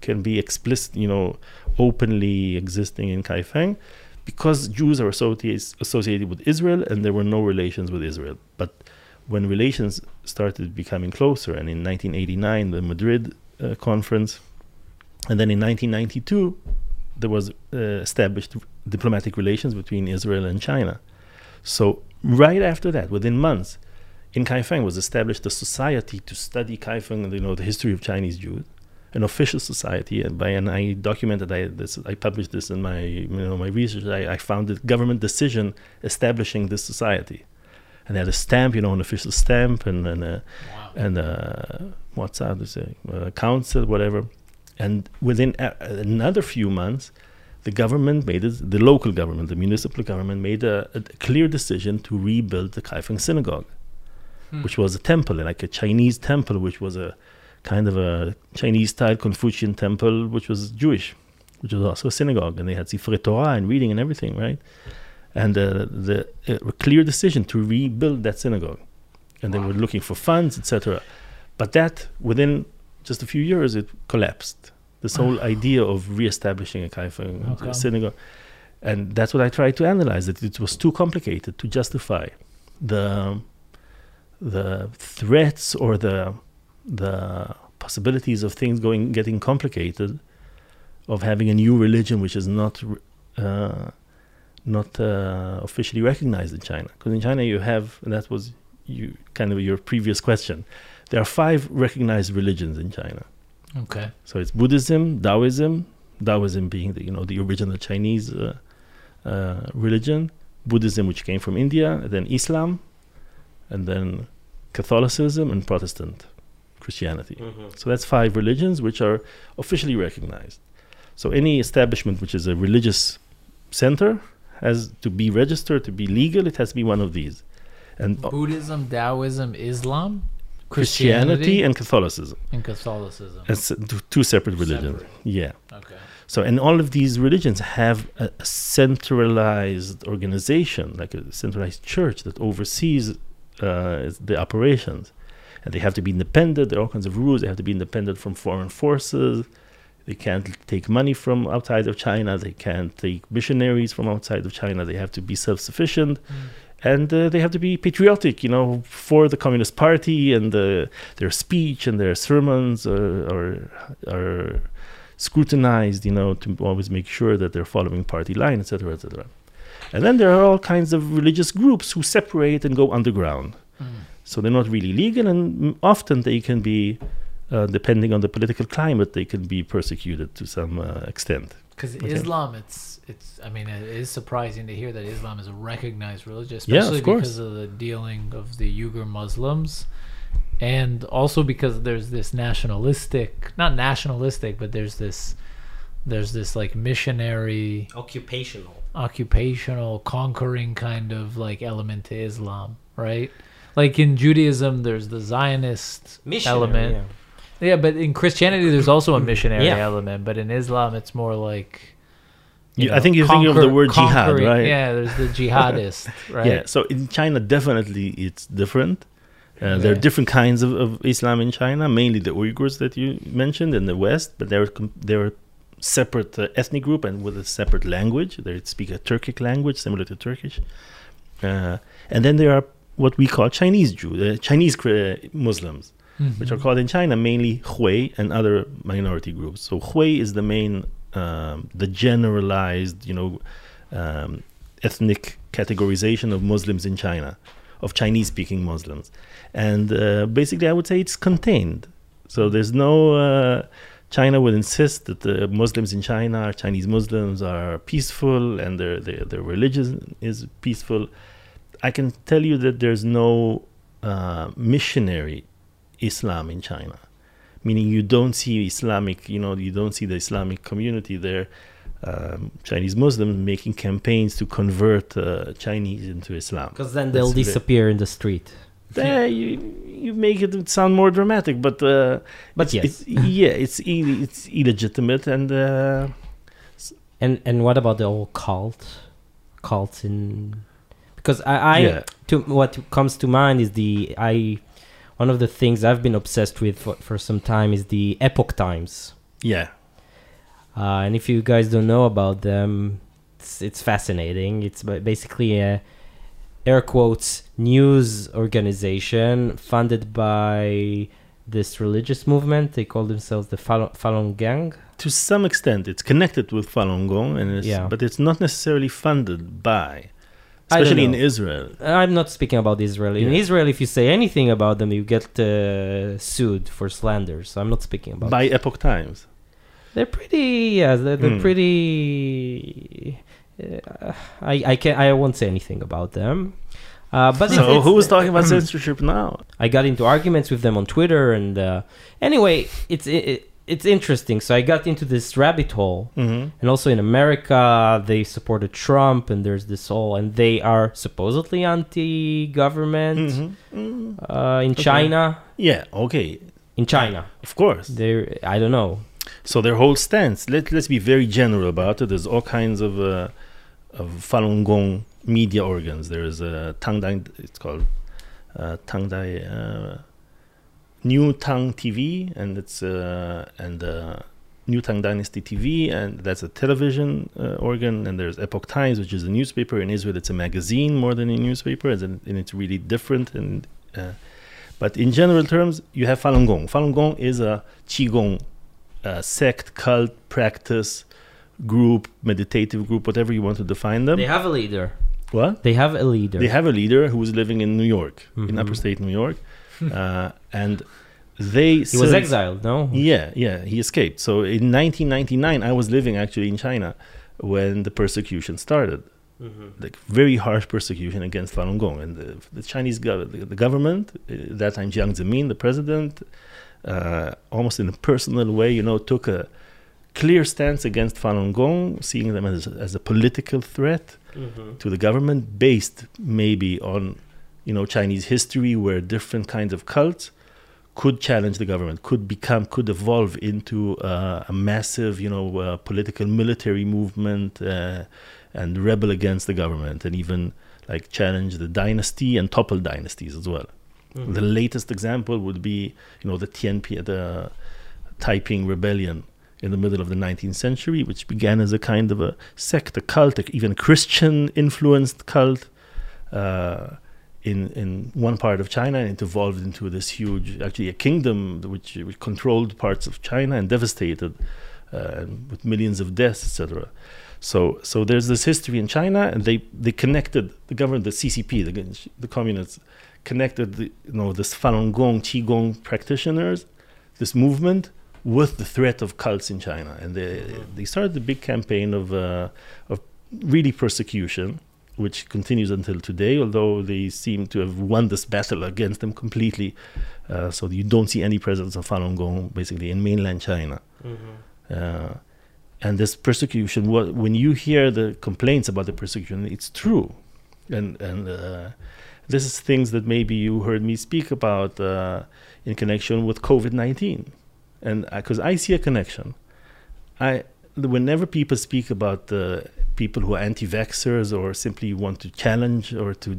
can be explicit, you know, openly existing in Kaifeng because Jews are associated associated with Israel and there were no relations with Israel. But when relations started becoming closer, and in 1989, the Madrid uh, conference, and then in 1992, there was uh, established diplomatic relations between Israel and China. So right after that, within months, in Kaifeng was established a society to study Kaifeng, you know, the history of Chinese Jews an official society and by and I documented I this I published this in my you know my research. I, I found the government decision establishing this society. And they had a stamp you know an official stamp and and a, Wow. and uh, what's that to say uh, council whatever. And within a, another few months the government made it the local government the municipal government made a, a clear decision to rebuild the Kaifeng synagogue Hmm. which was a temple like a Chinese temple which was a kind of a Chinese style Confucian temple, which was Jewish, which was also a synagogue, and they had Sifrei Torah and reading and everything, right? And uh, the uh, a clear decision to rebuild that synagogue, and they were looking for funds, etc. But that within just a few years, it collapsed. This whole idea of reestablishing a Kaifeng come? synagogue, and that's what I tried to analyze. That it was too complicated to justify the the threats or the the possibilities of things going getting complicated of having a new religion which is not uh, not uh, officially recognized in China. Because in China you have, and that was you kind of your previous question. There are five recognized religions in China. Okay. So it's Buddhism, Taoism, Taoism being the you know the original Chinese uh, uh, religion, Buddhism which came from India, and then Islam, and then Catholicism and Protestant Christianity. So that's five religions which are officially recognized. So any establishment which is a religious center has to be registered to be legal. It has to be one of these, and uh, Buddhism, Taoism, Islam, Christianity and Catholicism. and Catholicism. It's two separate religions. Separate. Yeah. Okay. So, and all of these religions have a, a centralized organization, like a centralized church that oversees uh, the operations. And they have to be independent. There are all kinds of rules. They have to be independent from foreign forces. They can't take money from outside of China. They can't take missionaries from outside of China. They have to be self sufficient. And uh, they have to be patriotic, you know, for the Communist Party, and uh, their speech and their sermons are, are, are scrutinized, you know, to always make sure that they're following party line, etc., etc. And then there are all kinds of religious groups who separate and go underground. So they're not really legal, and mm, often they can be, uh, depending on the political climate, they can be persecuted to some uh, extent. Because Okay. Islam, it's it's. I mean, it is surprising to hear that Islam is a recognized religion, Yeah, of especially course. because of the dealing of the Uyghur Muslims, and also because there's this nationalistic, not nationalistic, but there's this, there's this like missionary, Occupational. occupational, conquering kind of like element to Islam, right? Like in Judaism, there's the Zionist Missionary, element. yeah. Yeah, but in Christianity, there's also a missionary Yeah. element, but in Islam, it's more like. You- I think you're thinking of the word jihad, right? Yeah, there's the jihadist, right? Yeah. So in China, definitely it's different. Uh, There are different kinds of, of Islam in China, mainly the Uyghurs that you mentioned in the West, but they're they're a separate uh, ethnic group and with a separate language. They speak a Turkic language similar to Turkish. Uh, and then there are what we call Chinese Jews, uh, Chinese uh, Muslims, which are called in China mainly Hui and other minority groups. So Hui is the main, um, the generalized, you know, um, ethnic categorization of Muslims in China, of Chinese-speaking Muslims, and uh, basically, I would say it's contained. So there's no. Uh, China would insist that the Muslims in China, Chinese Muslims, are peaceful and their their, their religion is peaceful. I can tell you that there's no uh, missionary Islam in China, meaning you don't see Islamic, you know, you don't see the Islamic community there, um, Chinese Muslims making campaigns to convert uh, Chinese into Islam. Because then they'll That's disappear in the street. Yeah, you you make it sound more dramatic, but uh, But it's, yes. it's, yeah, it's Ill- it's illegitimate and uh, And and what about the old cult? Cults in because I, I Yeah. to what comes to mind is the I one of the things I've been obsessed with for, for some time is the Epoch Times. yeah, Uh, and if you guys don't know about them, it's, it's fascinating. It's basically a air quotes news organization funded by this religious movement. They call themselves the Falun, Falun Gong. to some extent, it's connected with Falun Gong, and it's, Yeah. but it's not necessarily funded by, especially in. Israel. I'm not speaking about Israel. In Yeah. Israel, if you say anything about them, you get uh, sued for slander. So I'm not speaking about. By Epoch Times. They're pretty. Yeah, they're, they're Hmm. pretty. Uh, I I can I won't say anything about them. Uh, but So it's- who's talking about censorship now? I got into arguments with them on Twitter, and uh, anyway, it's it, it's interesting. So I got into this rabbit hole, hmm and also in America, they supported Trump, and there's this whole, and they are supposedly anti-government hmm uh, in China. Yeah, okay, In China, of course. they I don't know. So their whole stance. Let let's be very general about it. There's all kinds of uh, of Falun Gong media organs. There's a uh, Tangdai. It's called uh, Tangdai uh, New Tang TV, and it's uh, and uh, New Tang Dynasty TV, and that's a television uh, organ. And there's Epoch Times, which is a newspaper in Israel. It's a magazine more than a newspaper, and, and it's really different. And uh, but in general terms, you have Falun Gong. Falun Gong is a qigong uh, sect, cult, practice, group, meditative group, whatever you want to define them. They have a leader. what? They have a leader. They have a leader who is living in New York, in Mhm. upper state New York, uh, and they. he was exiled, no? Yeah, yeah, he escaped. So in 1999, I was living actually in China when the persecution started. Like very harsh persecution against Falun Gong, and the, the Chinese gov- the, the government, uh, that time Jiang Zemin, the president, uh, almost in a personal way, you know, took a clear stance against Falun Gong, seeing them as, as a political threat to the government based maybe on you know Chinese history where different kinds of cults could challenge the government could become could evolve into uh, a massive you know uh, political military movement uh, and rebel against the government and even like challenge the dynasty and topple dynasties as well. The latest example would be you know the Tianpi the Taiping rebellion in the middle of the 19th century, which began as a kind of a sect, a cult, a- even Christian influenced cult uh, in in one part of China, and it evolved into this huge, actually a kingdom which, which controlled parts of China and devastated, uh, with millions of deaths, etc. So so there's this history in China, and they they connected the government, the CCP, the the communists, connected the, you know this Falun Gong, Qigong practitioners, this movement with the threat of cults in China, and they they started a big campaign of uh, of really persecution, which continues until today. Although they seem to have won this battle against them completely, uh, so you don't see any presence of Falun Gong basically in mainland China. Uh, and this persecution, what, when you hear the complaints about the persecution, it's true, and and uh, this is things that maybe you heard me speak about uh, in connection with COVID nineteen and because I see a connection. I whenever people speak about the people who are anti-vaxxers or simply want to challenge or to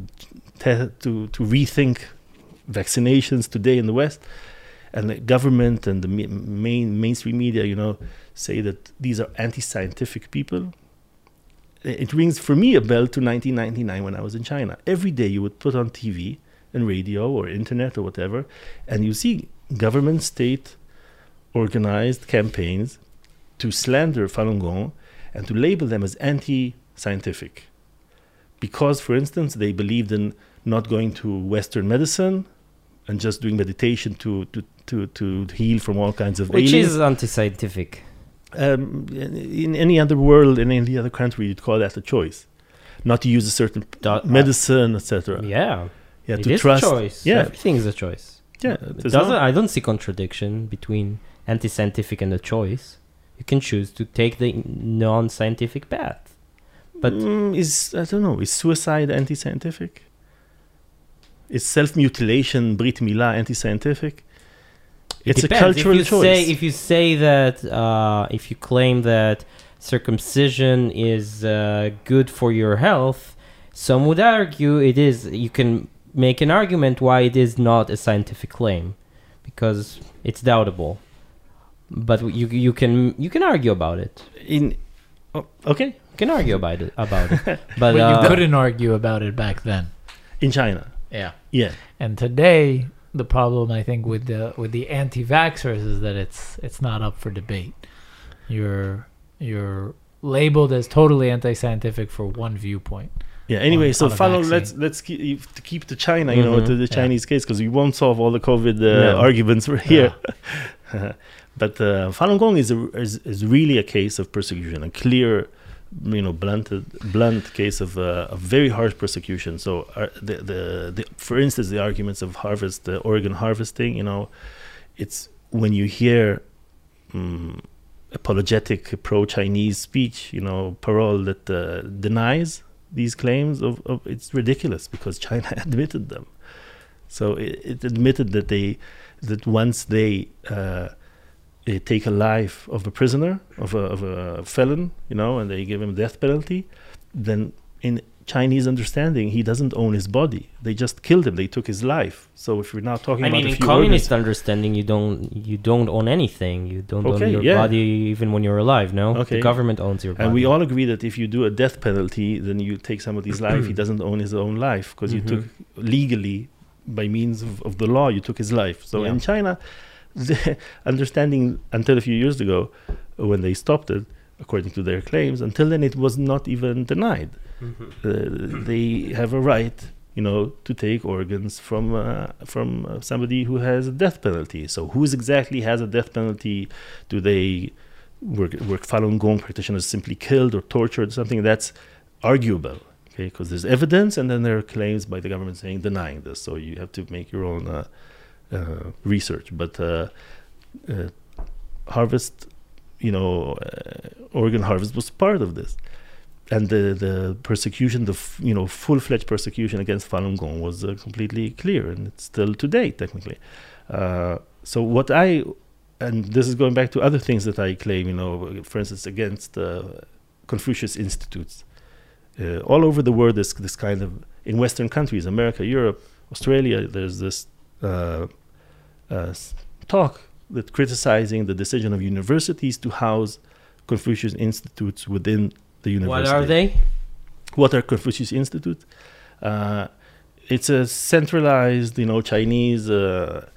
te- to to rethink vaccinations today in the West, and the government and the main mainstream media, you know, say that these are anti-scientific people. It rings for me a bell to 1999 when I was in China. Every day you would put on TV and radio or internet or whatever, and you see government, state, organized campaigns to slander Falun Gong and to label them as anti-scientific. Because, for instance, they believed in not going to Western medicine and just doing meditation to to, to, to heal from all kinds of Which ailments. is anti-scientific. um, in any other world, in any other country, you'd call that a choice. Not to use a certain Do- medicine, etc. Yeah, Yeah, it to trust. a choice. Yeah. everything is a choice. Yeah, It doesn't. I don't see contradiction between anti-scientific and a choice. You can choose to take the non-scientific path. But Mm, is I don't know. Is suicide anti-scientific? Is self-mutilation, brit milah, anti-scientific? It's a cultural if you choice. Say, if you say that, uh, if you claim that circumcision is uh, good for your health, some would argue it is. You can make an argument why it is not a scientific claim, because it's doubtable. But you you can you can argue about it. In oh, okay, You can argue about it about it. But But uh, you couldn't argue about it back then. in China, Yeah. yeah, And today, the problem I think with the with the anti-vaxxers is that it's it's not up for debate. You're you're labeled as totally anti-scientific for one viewpoint. yeah. Anyway, On- so on follow. Let's let's keep to keep to China. You know, Mhm. to the Yeah. Chinese case because we won't solve all the COVID uh, No. arguments right here. but uh, Falun Gong is, a, is is really a case of persecution, a clear, you know, blunted, blunt case of uh, a very harsh persecution. So uh, the, the the for instance, the arguments of harvest, the organ harvesting, you know, it's when you hear. Um, apologetic pro-Chinese speech, you know, parole that uh, denies these claims of, of it's ridiculous because China admitted them. So it, it admitted that they that once they uh, they take a life of a prisoner of a of a felon, you know, and they give him death penalty, then in Chinese understanding, he doesn't own his body. They just killed him. They took his life. So if we're now talking I about mean, in communist organs, understanding, you don't you don't own anything. You don't Okay, own your yeah. body even when you're alive. No, Okay. the government owns your body. And we all agree that if you do a death penalty, then you take somebody's life. He doesn't own his own life because Mhm. you took legally, by means of, of the law, you took his life. So Yeah. in China, the understanding until a few years ago, when they stopped it, according to their claims. Until then, it was not even denied. Uh, they have a right, you know, to take organs from uh, from uh, somebody who has a death penalty. So, who exactly has a death penalty? Do they were, were Falun Gong practitioners simply killed or tortured something? That's arguable, okay? Because there's evidence, and then there are claims by the government saying denying this. So you have to make your own uh, research. But uh, uh, harvest, you know, uh, organ harvest was part of this, and the the persecution, the you know full fledged persecution against Falun Gong was uh, completely clear, and it's still today technically. Uh, so what I and this is going back to other things that I claim, you know, for instance, against uh, Confucius institutes. Uh, all over the world, this this kind of in Western countries, America, Europe, Australia, there's this uh, uh, talk that criticizing the decision of universities to house Confucius institutes within the university. What are they? What are Confucius Institute? Uh, it's a centralized, you know, Chinese uh,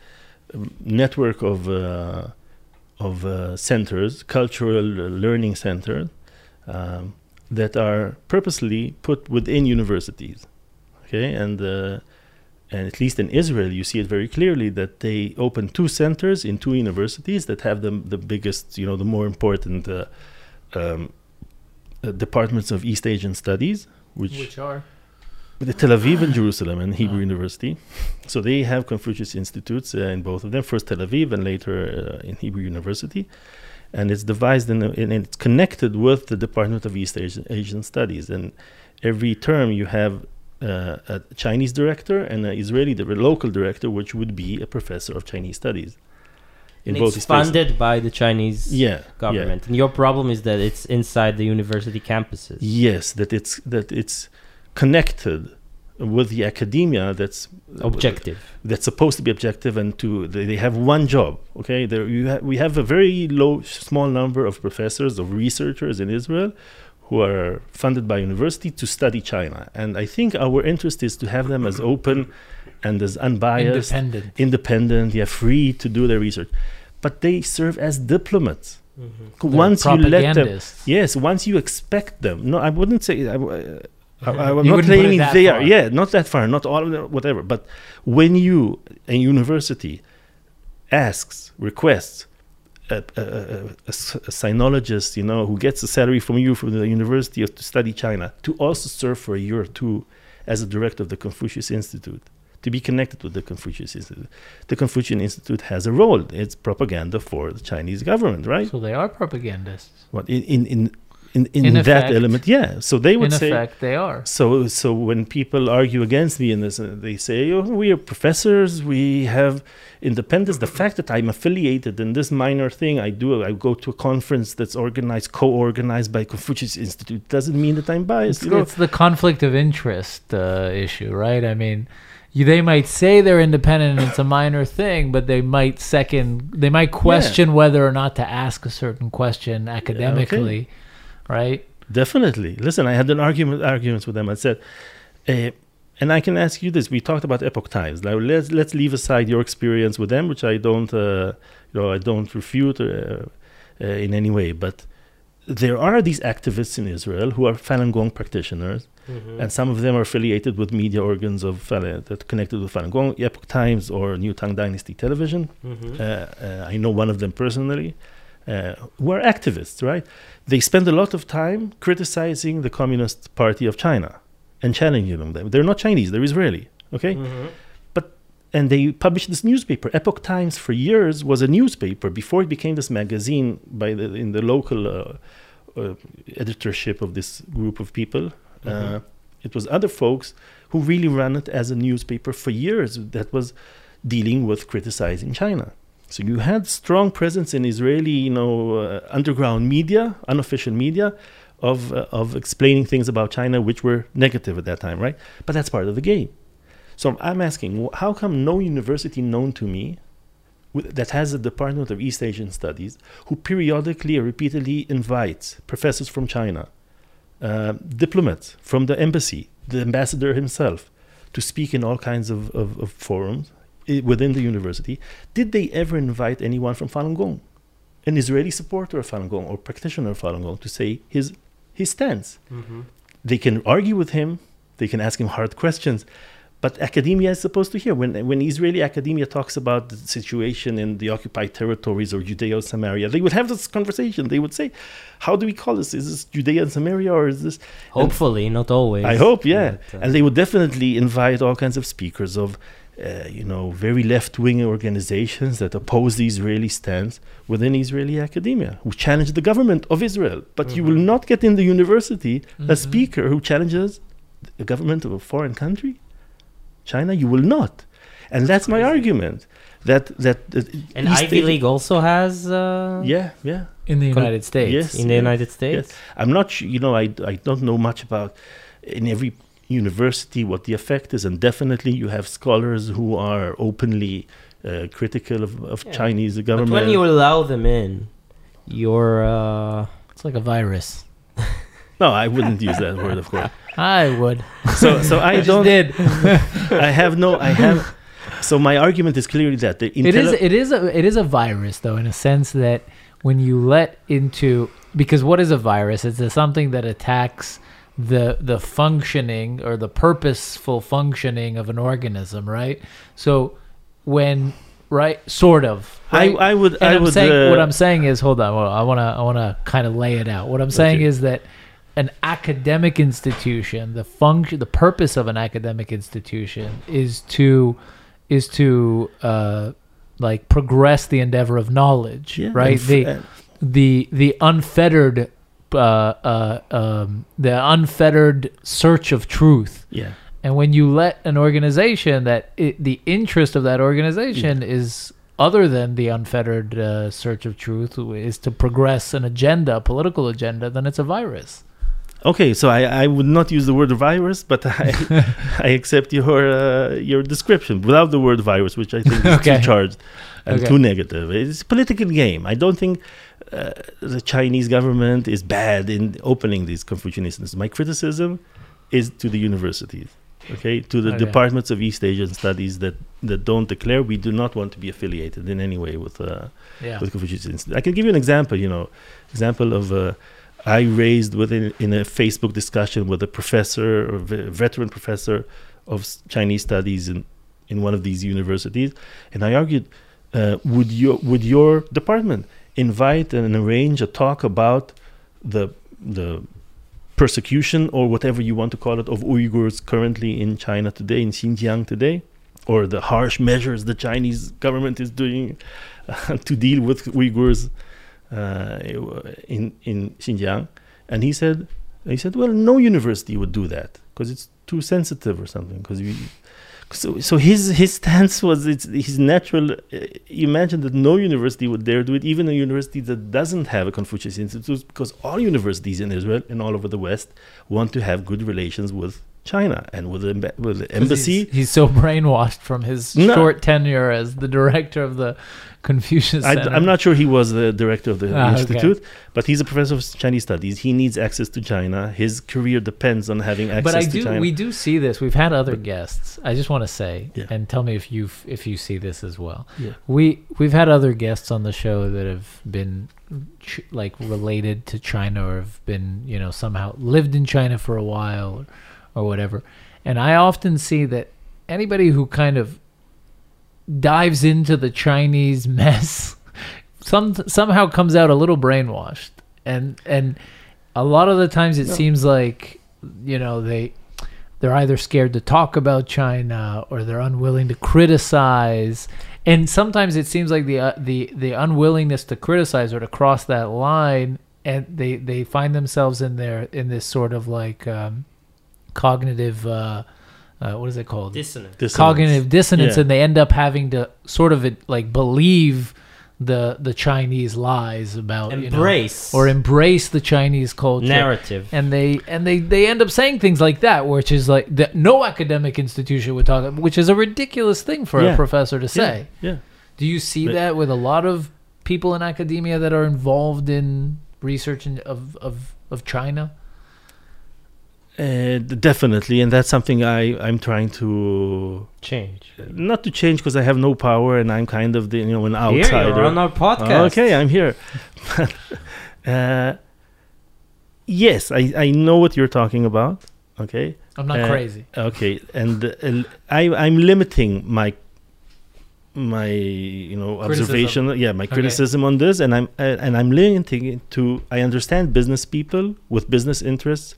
network of uh, of uh, centers, cultural learning centers, um, that are purposely put within universities. Okay, and uh, and at least in Israel, you see it very clearly that they open two centers in two universities that have the the biggest, you know, the more important uh, um, uh, departments of East Asian studies, which, which are the Tel Aviv and Jerusalem and Hebrew Ah. University. So they have Confucius institutes uh, in both of them. First Tel Aviv and later uh, in Hebrew University, and it's devised and it's connected with the Department of East Asian, Asian Studies. And every term you have uh, a Chinese director and an Israeli the local director, which would be a professor of Chinese studies. And both it's these places. funded by the Chinese Yeah, yeah. government. And your problem is that it's inside the university campuses. Yes, that it's that it's connected with the academia that's Objective. that's supposed to be objective and to they, they have one job okay there you ha- we have a very low small number of professors of researchers in israel who are funded by university to study china and i think our interest is to have them as open and as unbiased independent. independent yeah free to do their research but they serve as diplomats They're once you let them. Yes, once you expect them. No, I wouldn't say. I, uh, I, I'm You not wouldn't put it claiming they far. are. Yeah, not that far. Not all of them, whatever. But when you a university asks, requests a, a, a, a s- a sinologist, you know, who gets a salary from you from the university to study China, to also serve for a year or two as a director of the Confucius Institute, to be connected with the Confucius Institute. The Confucian Institute has a role. It's propaganda for the Chinese government, right? So they are propagandists. What in in in in, in, In that effect. element? Yeah. So they would In say. In effect, they are. So so when people argue against me in this, uh, they say, "Oh, we are professors. We have independence." The fact that I'm affiliated in this minor thing, I do. I go to a conference that's organized, co-organized by Confucius Institute, doesn't mean that I'm biased. It's, You know? it's the conflict of interest uh, issue, right? I mean, they might say they're independent and it's a minor thing, but they might second, they might question whether or not to ask a certain question academically, right? Definitely. Listen, I had an argument arguments with them. I said, uh, and I can ask you this: We talked about Epoch Times. Now let's let's leave aside your experience with them, which I don't, uh, you know, I don't refute uh, uh, in any way. But there are these activists in Israel who are Falun Gong practitioners, Mm-hmm. and some of them are affiliated with media organs of Falun that connected with Falun Gong, Epoch Times or New Tang Dynasty Television Mm-hmm. uh, uh, I know one of them personally, uh, who are activists, right? They spend a lot of time criticizing the Communist Party of China and challenging them. They're not Chinese, they're Israeli, okay? Mm-hmm. And they published this newspaper. Epoch Times for years was a newspaper before it became this magazine by the, in the local uh, uh, editorship of this group of people. Uh, Mhm. it was other folks who really ran it as a newspaper for years that was dealing with criticizing China. So you had strong presence in Israeli, you know, uh, underground media, unofficial media, of uh, of explaining things about China which were negative at that time, right? But that's part of the game. So I'm asking, how come no university known to me that has a department of East Asian Studies who periodically or repeatedly invites professors from China, uh, diplomats from the embassy, the ambassador himself, to speak in all kinds of, of, of forums within the university. Did they ever invite anyone from Falun Gong an Israeli supporter of Falun Gong or practitioner of Falun Gong to say his his stance. They can argue with him, they can ask him hard questions, but academia is supposed to hear. When when Israeli academia talks about the situation in the occupied territories or Judea Samaria, they would have this conversation. They would say, "How do we call this? Is this Judea and Samaria, or is this?" and- Hopefully, not always. I hope, yeah. But, uh, and they would definitely invite all kinds of speakers of, uh, you know, very left-wing organizations that oppose the Israeli stance within Israeli academia, who challenge the government of Israel. But you will Mhm. not get in the university a Mhm. speaker who challenges the government of a foreign country, China. You will not, and that's my argument. That that, that and East Ivy Asia- League also has. Uh, Yeah, yeah. in the United States. Yes. In the United States. I'm not, su- you know, I, I don't know much about in every university what the effect is, and definitely you have scholars who are openly uh, critical of, of Yeah. Chinese But government. when you allow them in, you're. Uh, It's like a virus. no, I wouldn't use that word, of course. I would. So, so I just don't. did. I have no. I have. So my argument is clearly that the it is it is a it is a virus though in a sense that when you let into because what is a virus it's a, something that attacks the the functioning or the purposeful functioning of an organism right so when right sort of I, right? I would. and I I'm would. saying uh, what I'm saying is hold on well, I want to I want to kind of lay it out what I'm saying is that an academic institution the function the purpose of an academic institution is to is to uh like progress the endeavor of knowledge yeah, right the uh, the the unfettered uh, uh, um, the unfettered search of truth yeah. and when you let an organization that it, the interest of that organization is other than the unfettered uh, search of truth is to progress an agenda, a political agenda, then it's a virus. Okay, so I, I would not use the word virus, but I I accept your uh, your description without the word virus, which I think is Okay. too charged and Okay. too negative. It's a political game. I don't think uh, the Chinese government is bad in opening these Confucianist. My criticism is to the universities, okay, to the Okay. departments of East Asian studies that that don't declare we do not want to be affiliated in any way with. Uh, Yeah. with Confucius I can give you an example. You know, example of uh, I raised within in a Facebook discussion with a professor or ve- veteran professor of Chinese studies in in one of these universities, and I argued, uh, would your would your department invite and arrange a talk about the the persecution or whatever you want to call it of Uyghurs currently in China today in Xinjiang today or the harsh measures the Chinese government is doing uh, to deal with Uyghurs uh, in in Xinjiang, and he said he said, well, no university would do that because it's too sensitive or something. Because so so his his stance was it's his natural. Uh, imagine that no university would dare do it, even a university that doesn't have a Confucius Institute, because all universities in Israel and all over the West want to have good relations with China and with the, with the embassy. He's, he's so brainwashed from his No. short tenure as the director of the Confucius I, am not sure he was the director of the Ah, okay. institute, but he's a professor of Chinese studies. He needs access to China. His career depends on having access but I to do. China. We do see this. We've had other But- guests. I just want to say, Yeah. and tell me if you if you see this as well. Yeah. We we've had other guests on the show that have been ch- like related to China or have been you know somehow lived in China for a while or, or whatever. And I often see that anybody who kind of dives into the Chinese mess some somehow comes out a little brainwashed and and a lot of the times it No. seems like you know they they're either scared to talk about China or they're unwilling to criticize and sometimes it seems like the uh, the the unwillingness to criticize or to cross that line and they they find themselves in their in this sort of like um, cognitive uh, uh, what is it called Dissonant. Dissonance. cognitive dissonance Yeah. and they end up having to sort of like believe the the Chinese lies about you know, Embrace. or embrace the Chinese culture narrative. and they and they they end up saying things like that which is like that no academic institution would talk which is a ridiculous thing for a professor to say Yeah. do you see But- that with a lot of people in academia that are involved in research in, of of of China Uh, definitely, and that's something I I'm trying to Change. not to change because I have no power and I'm kind of the you know an Here, outsider. you're on our podcast. Okay, I'm here. uh, yes, I I know what you're talking about. Okay, I'm not Uh, crazy. okay, and uh, I I'm limiting my my you know Criticism. observation yeah my Okay. criticism on this and i'm uh, and i'm limiting it to i understand business people with business interests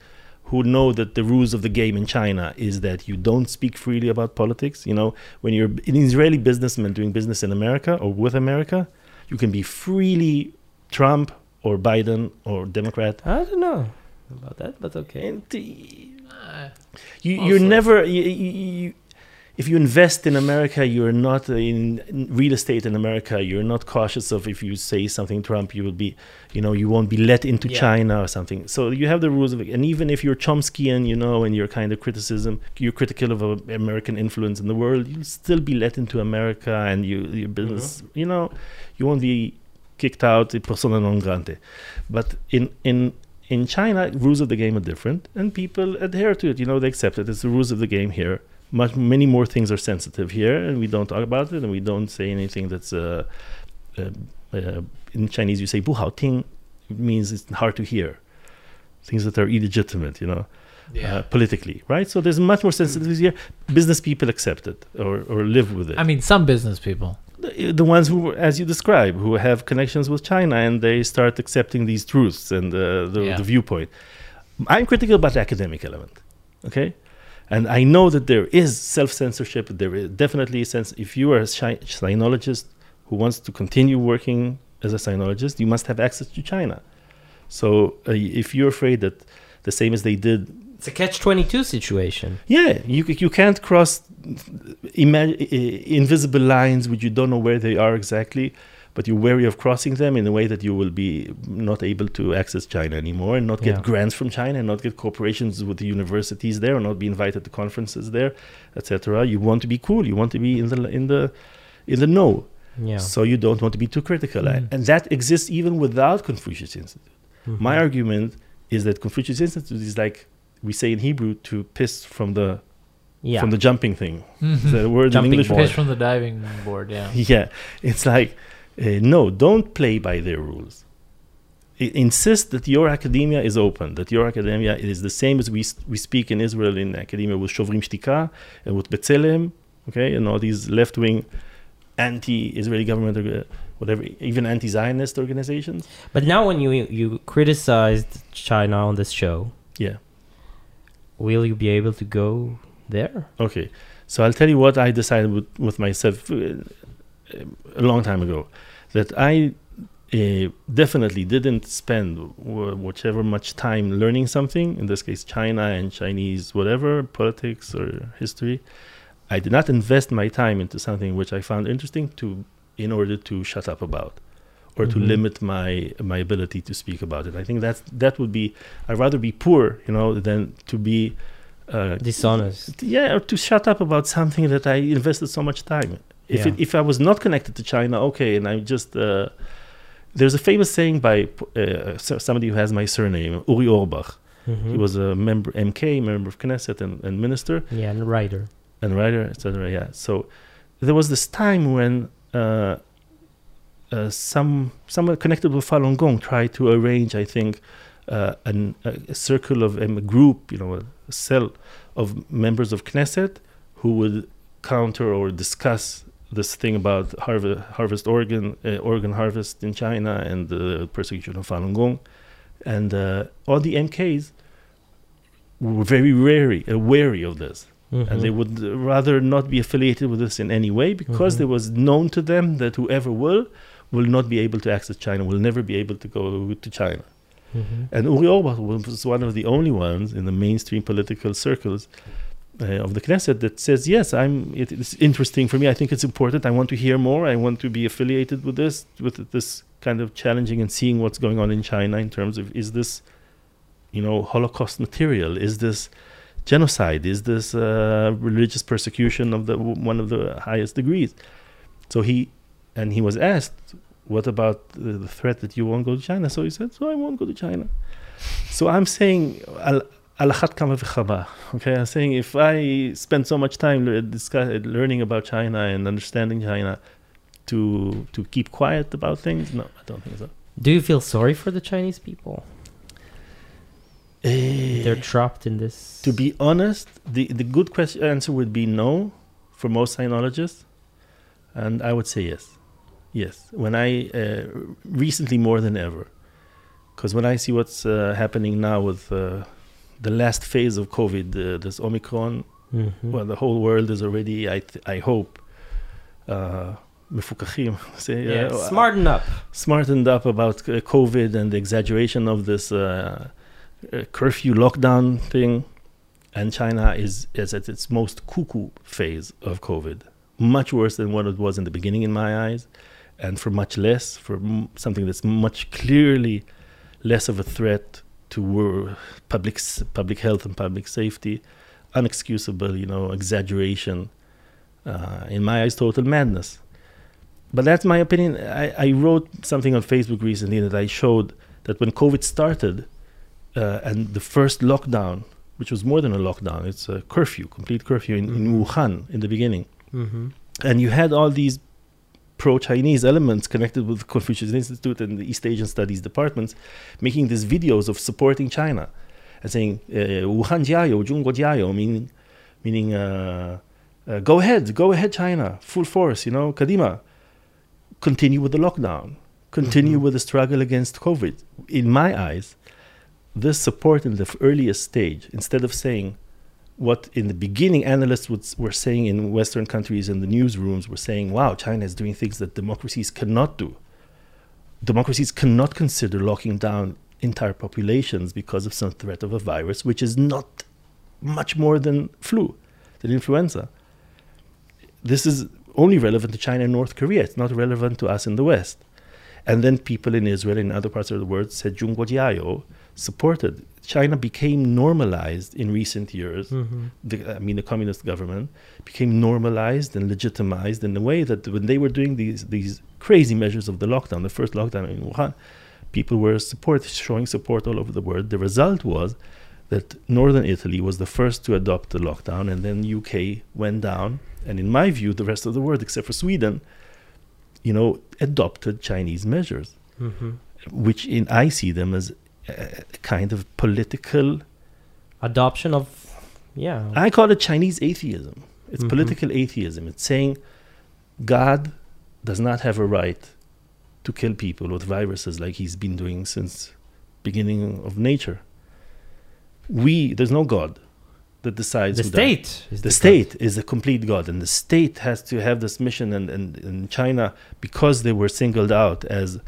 who know that the rules of the game in china is that you don't speak freely about politics you know when you're an israeli businessman doing business in america or with america you can be freely trump or biden or democrat I don't know about that, but okay. and Uh, You you're never you, you, you, if you invest in America, you're not in, real estate in America. You're not cautious of if you say something Trump, you will be, you know, you won't be let into Yeah. China or something. So you have the rules of it. And even if you're Chomskyan, you know, and you're kind of criticism, you're critical of uh, American influence in the world, you'll still be let into America, and you your business, you know, you won't be kicked out persona non grata. But in in in China, rules of the game are different, and people adhere to it. You know, they accept it. It's the rules of the game here. Much many more things are sensitive here, and we don't talk about it, and we don't say anything that's uh, uh, uh, in Chinese. You say "bu hao ting," it means it's hard to hear. Things that are illegitimate, you know, yeah. uh, politically, right? So there's much more sensitivity here. Business people accept it or or live with it I mean, some business people. the, the ones who, as you describe, who have connections with China and they start accepting these truths and uh, the, Yeah. the viewpoint. I'm critical about the academic element, okay? And I know that there is self censorship. There is definitely a sense. If you are a sinologist who wants to continue working as a sinologist, you must have access to China. So uh, if you're afraid that the same as they did It's a catch twenty two situation. yeah, you you can't cross ima- invisible lines which you don't know where they are exactly, but you're wary of crossing them in a way that you will be not able to access China anymore and not get Yeah. grants from China and not get cooperations with the universities there or not be invited to conferences there, etc. You want to be cool. You want to be in the in the in the know. Yeah. So you don't want to be too critical, Mm. and that exists even without Confucius Institute. Mhm. My argument is that Confucius Institute is like we say in Hebrew to piss from the yeah. from the jumping thing. Mhm. The word in English. Fish from the diving board. Yeah. Yeah, it's like no, don't play by their rules. I- insist that your academia is open. That your academia is the same as we we speak in Israel in academia with Shovrim Shtika and with B'Tselem, okay, and all these left wing, anti-Israeli government, orga- whatever, even anti-Zionist organizations. But now, when you you criticized China on this show, Yeah. will you be able to go there? Okay, so I'll tell you what I decided with, with myself uh, a long time ago that I uh, definitely didn't spend wh- whichever much time learning something, in this case, China and Chinese, whatever, politics or history. I did not invest my time into something which I found interesting to in order to shut up about or to Mhm. limit my my ability to speak about it. I think that's that would be I'd rather be poor, you know, than to be uh, Dishonest. yeah, or to shut up about something that I invested so much time. If Yeah. it, if I was not connected to China, okay, and I'm just uh, there's a famous saying by uh, somebody who has my surname, Uri Orbach. Mhm. He was a member, MK, member of Knesset and, and minister yeah, and writer. and writer, etc. Yeah. So there was this time when uh, uh, some someone connected with Falun Gong tried to arrange, I think, uh, an, a, circle of um, a group, you know, a cell of members of Knesset who would counter or discuss this thing about harvest, harvest organ, uh, organ harvest in China and the persecution of Falun Gong, and uh, all the MKs were very wary, uh, wary of this and they Mhm. would rather not be affiliated with this in any way because Mhm. it was known to them that whoever will will not be able to access China, will never be able to go to China. Mhm. And Uri Orbach was one of the only ones in the mainstream political circles uh, of the Knesset that says, yes, I'm. It, it's interesting for me. I think it's important. I want to hear more. I want to be affiliated with this, with this kind of challenging and seeing what's going on in China in terms of is this, you know, Holocaust material? Is this genocide? Is this uh, religious persecution of the one of the highest degrees? So he, and he was asked, "What about the, threat that you won't go to China?" So he said, "So I won't go to China." So I'm saying I'll alachat kama v'chama. Okay, I'm saying if I spend so much time discuss, learning about China and understanding China, to to keep quiet about things, no, I don't think so. Do you feel sorry for the Chinese people? They're trapped in this. To be honest, the, the good question answer would be no for most sinologists, and I would say yes, yes. When I uh, recently more than ever, because when I see what's uh, happening now with uh, the last phase of COVID, uh, this Omicron, Mhm. well, the whole world is already, I th- I hope, uh, מפוקחים, say, yeah, uh, smarten up. smartened up about uh, COVID and the exaggeration of this uh, uh, curfew lockdown thing. And China is, is at its most cuckoo phase of COVID. Much worse than what it was in the beginning, in my eyes, and for much less, for m- something that's much clearly less of a threat to public, public health and public safety. Unexcusable, you know, exaggeration. Uh, in my eyes, total madness but that's my opinion. I, I wrote something on Facebook recently that I showed that when COVID started uh, and the first lockdown, which was more than a lockdown, it's a curfew, complete curfew in, in Wuhan in the beginning. Mm-hmm. And you had all these pro Chinese elements connected with the Confucius Institute and the East Asian Studies departments making these videos of supporting China and saying, uh, Wuhan jiayou, Zhongguo jiayou, meaning, meaning uh, uh, go ahead, go ahead, China, full force, you know, kadima continue with the lockdown, continue Mhm. with the struggle against COVID. In my eyes, this support in the earliest stage, instead of saying what in the beginning analysts would, were saying in Western countries and the newsrooms were saying, wow, China is doing things that democracies cannot do. Democracies cannot consider locking down entire populations because of some threat of a virus, which is not much more than flu, than influenza. This is only relevant to China and North Korea. It's not relevant to us in the West. And then people in Israel and other parts of the world said Zhongguo Jiayou supported. China became normalized in recent years. Mm-hmm. The, I mean, the communist government became normalized and legitimized in a way that when they were doing these these crazy measures of the lockdown, the first lockdown in Wuhan, people were support showing support all over the world. The result was that northern Italy was the first to adopt the lockdown, and then UK went down. And in my view, the rest of the world, except for Sweden, you know, adopted Chinese measures, Mm-hmm. which in I see them as a kind of political. Adoption of, yeah. I call it Chinese atheism. It's Mhm. political atheism. It's saying God does not have a right to kill people with viruses like he's been doing since beginning of nature. We there's no God that decides the state. Is the God. state is a complete god and the state has to have this mission and, and, and china because they were singled out as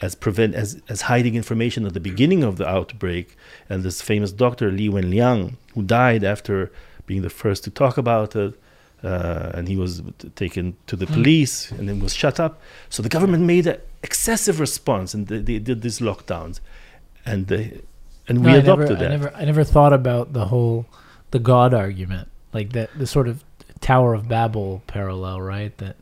as prevent as, as hiding information at the beginning of the outbreak and this famous doctor li wenliang who died after being the first to talk about it uh, and he was taken to the Hmm. police and then was shut up so the government made an excessive response and they, they did these lockdowns and they and we No, I adopted never, that I never, I never thought about the whole, the God argument, like that, the sort of Tower of Babel parallel, right? That,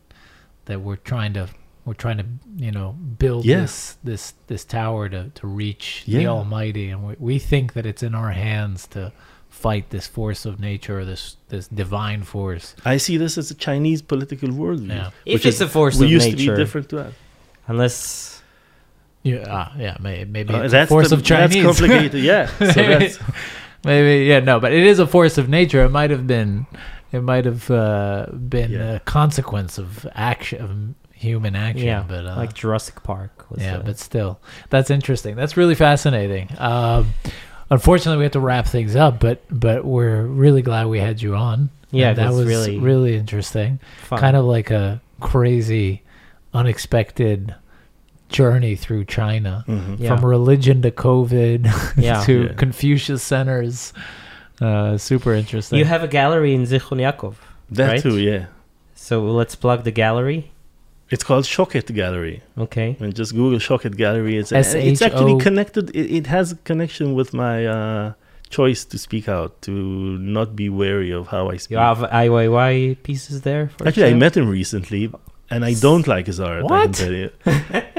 that we're trying to, we're trying to, you know, build Yeah. this, this, this tower to, to reach the Almighty, and we, we think that it's in our hands to fight this force of nature, this, this divine force. i see this as a chinese political worldview Yeah. If which it's is- a force we of used to be different to us unless Yeah, ah, yeah, may, maybe Uh, it's a force the- of Chinese. That's complicated. Yeah. So that's Maybe yeah, no, but it is a force of nature. It might have been, it might have uh, been Yeah. a consequence of action, of human action. yeah, but uh, like Jurassic Park. Was yeah, the- but still, that's interesting. That's really fascinating. Um, unfortunately, we have to wrap things up, but but we're really glad we had you on. Yeah, that was was really really interesting. fun. Kind of like a crazy, unexpected journey through China Mhm. Yeah. from religion to COVID Yeah. to Yeah. Confucius centers. Uh, super interesting. You have a gallery in Zichron Yaakov. that right? too. Yeah. So let's plug the gallery. It's called Shoket Gallery. Okay. And just Google Shoket Gallery. It's it's actually connected. It, it has a connection with my uh, choice to speak out, to not be wary of how I speak. You have Ai Weiwei pieces there. For Actually, I met him recently, and I don't like his art. I What? tell you.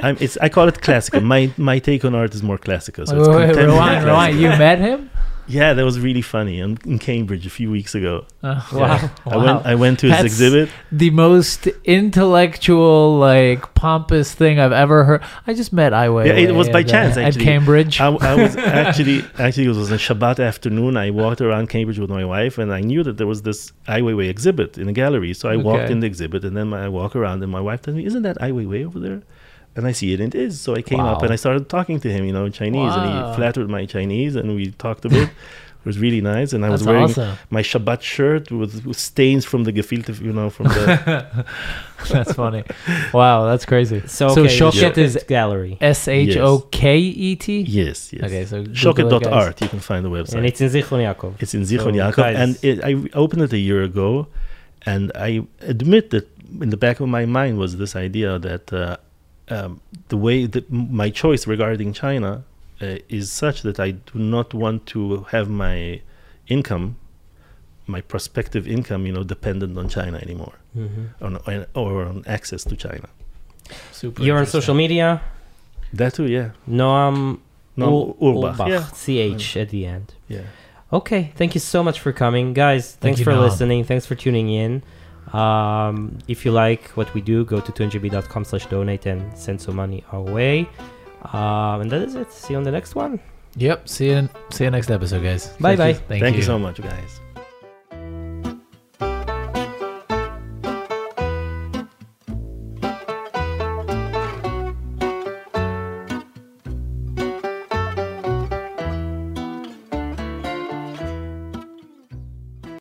I'm, it's I call it classical. My my take on art is more classical. So Wait, it's wait, wait, contemporary rewind, rewind. classical. You met him? Yeah, that was really funny. In, in Cambridge a few weeks ago. Uh, Yeah. wow. I went I went to his That's- exhibit. the most intellectual, like pompous thing I've ever heard. I just met Ai Weiwei. Yeah, it was by at, uh, chance, at. Cambridge. I, I was actually actually it was a Shabbat afternoon. I walked around Cambridge with my wife, and I knew that there was this Ai Weiwei exhibit in a gallery. So I walked in the exhibit, and then I walk around, and my wife tells me, "Isn't that Ai Weiwei over there?" And I see it, and it is. So I came up and I started talking to him, you know, in Chinese, and he flattered my Chinese, and we talked a bit. it was really nice, and I was wearing awesome. my Shabbat shirt with, with stains from the gefilte, you know, from the That's funny. Wow, that's crazy. So, So okay, Shoket Shoket is- gallery, S H O K E T. yes, yes. Okay, so Google it, guys. Shoket.art, you can find the website. and it's in Zichron Yaakov. It's in Zichron So, Yaakov, guys- and it, I opened it a year ago, and I admit that in the back of my mind was this idea that uh, um, the way that my choice regarding China uh, is such that I do not want to have my income, my prospective income, you know, dependent on China anymore, Mhm. on, or on access to China. Super. You're on social media. That too, yeah. Noam No, Ul- Urbach, Ulbach, yeah, CH at the end. yeah. Okay, thank you so much for coming, guys. Thanks you, for Noam. listening. Thanks for tuning in. Um, if you like what we do, go to tunjb.com slash donate and send some money our way. Um, and that is it. See you on the next one. Yep. See you. See you next episode, guys. Bye Thank you. bye. Thank, Thank you you so much, guys.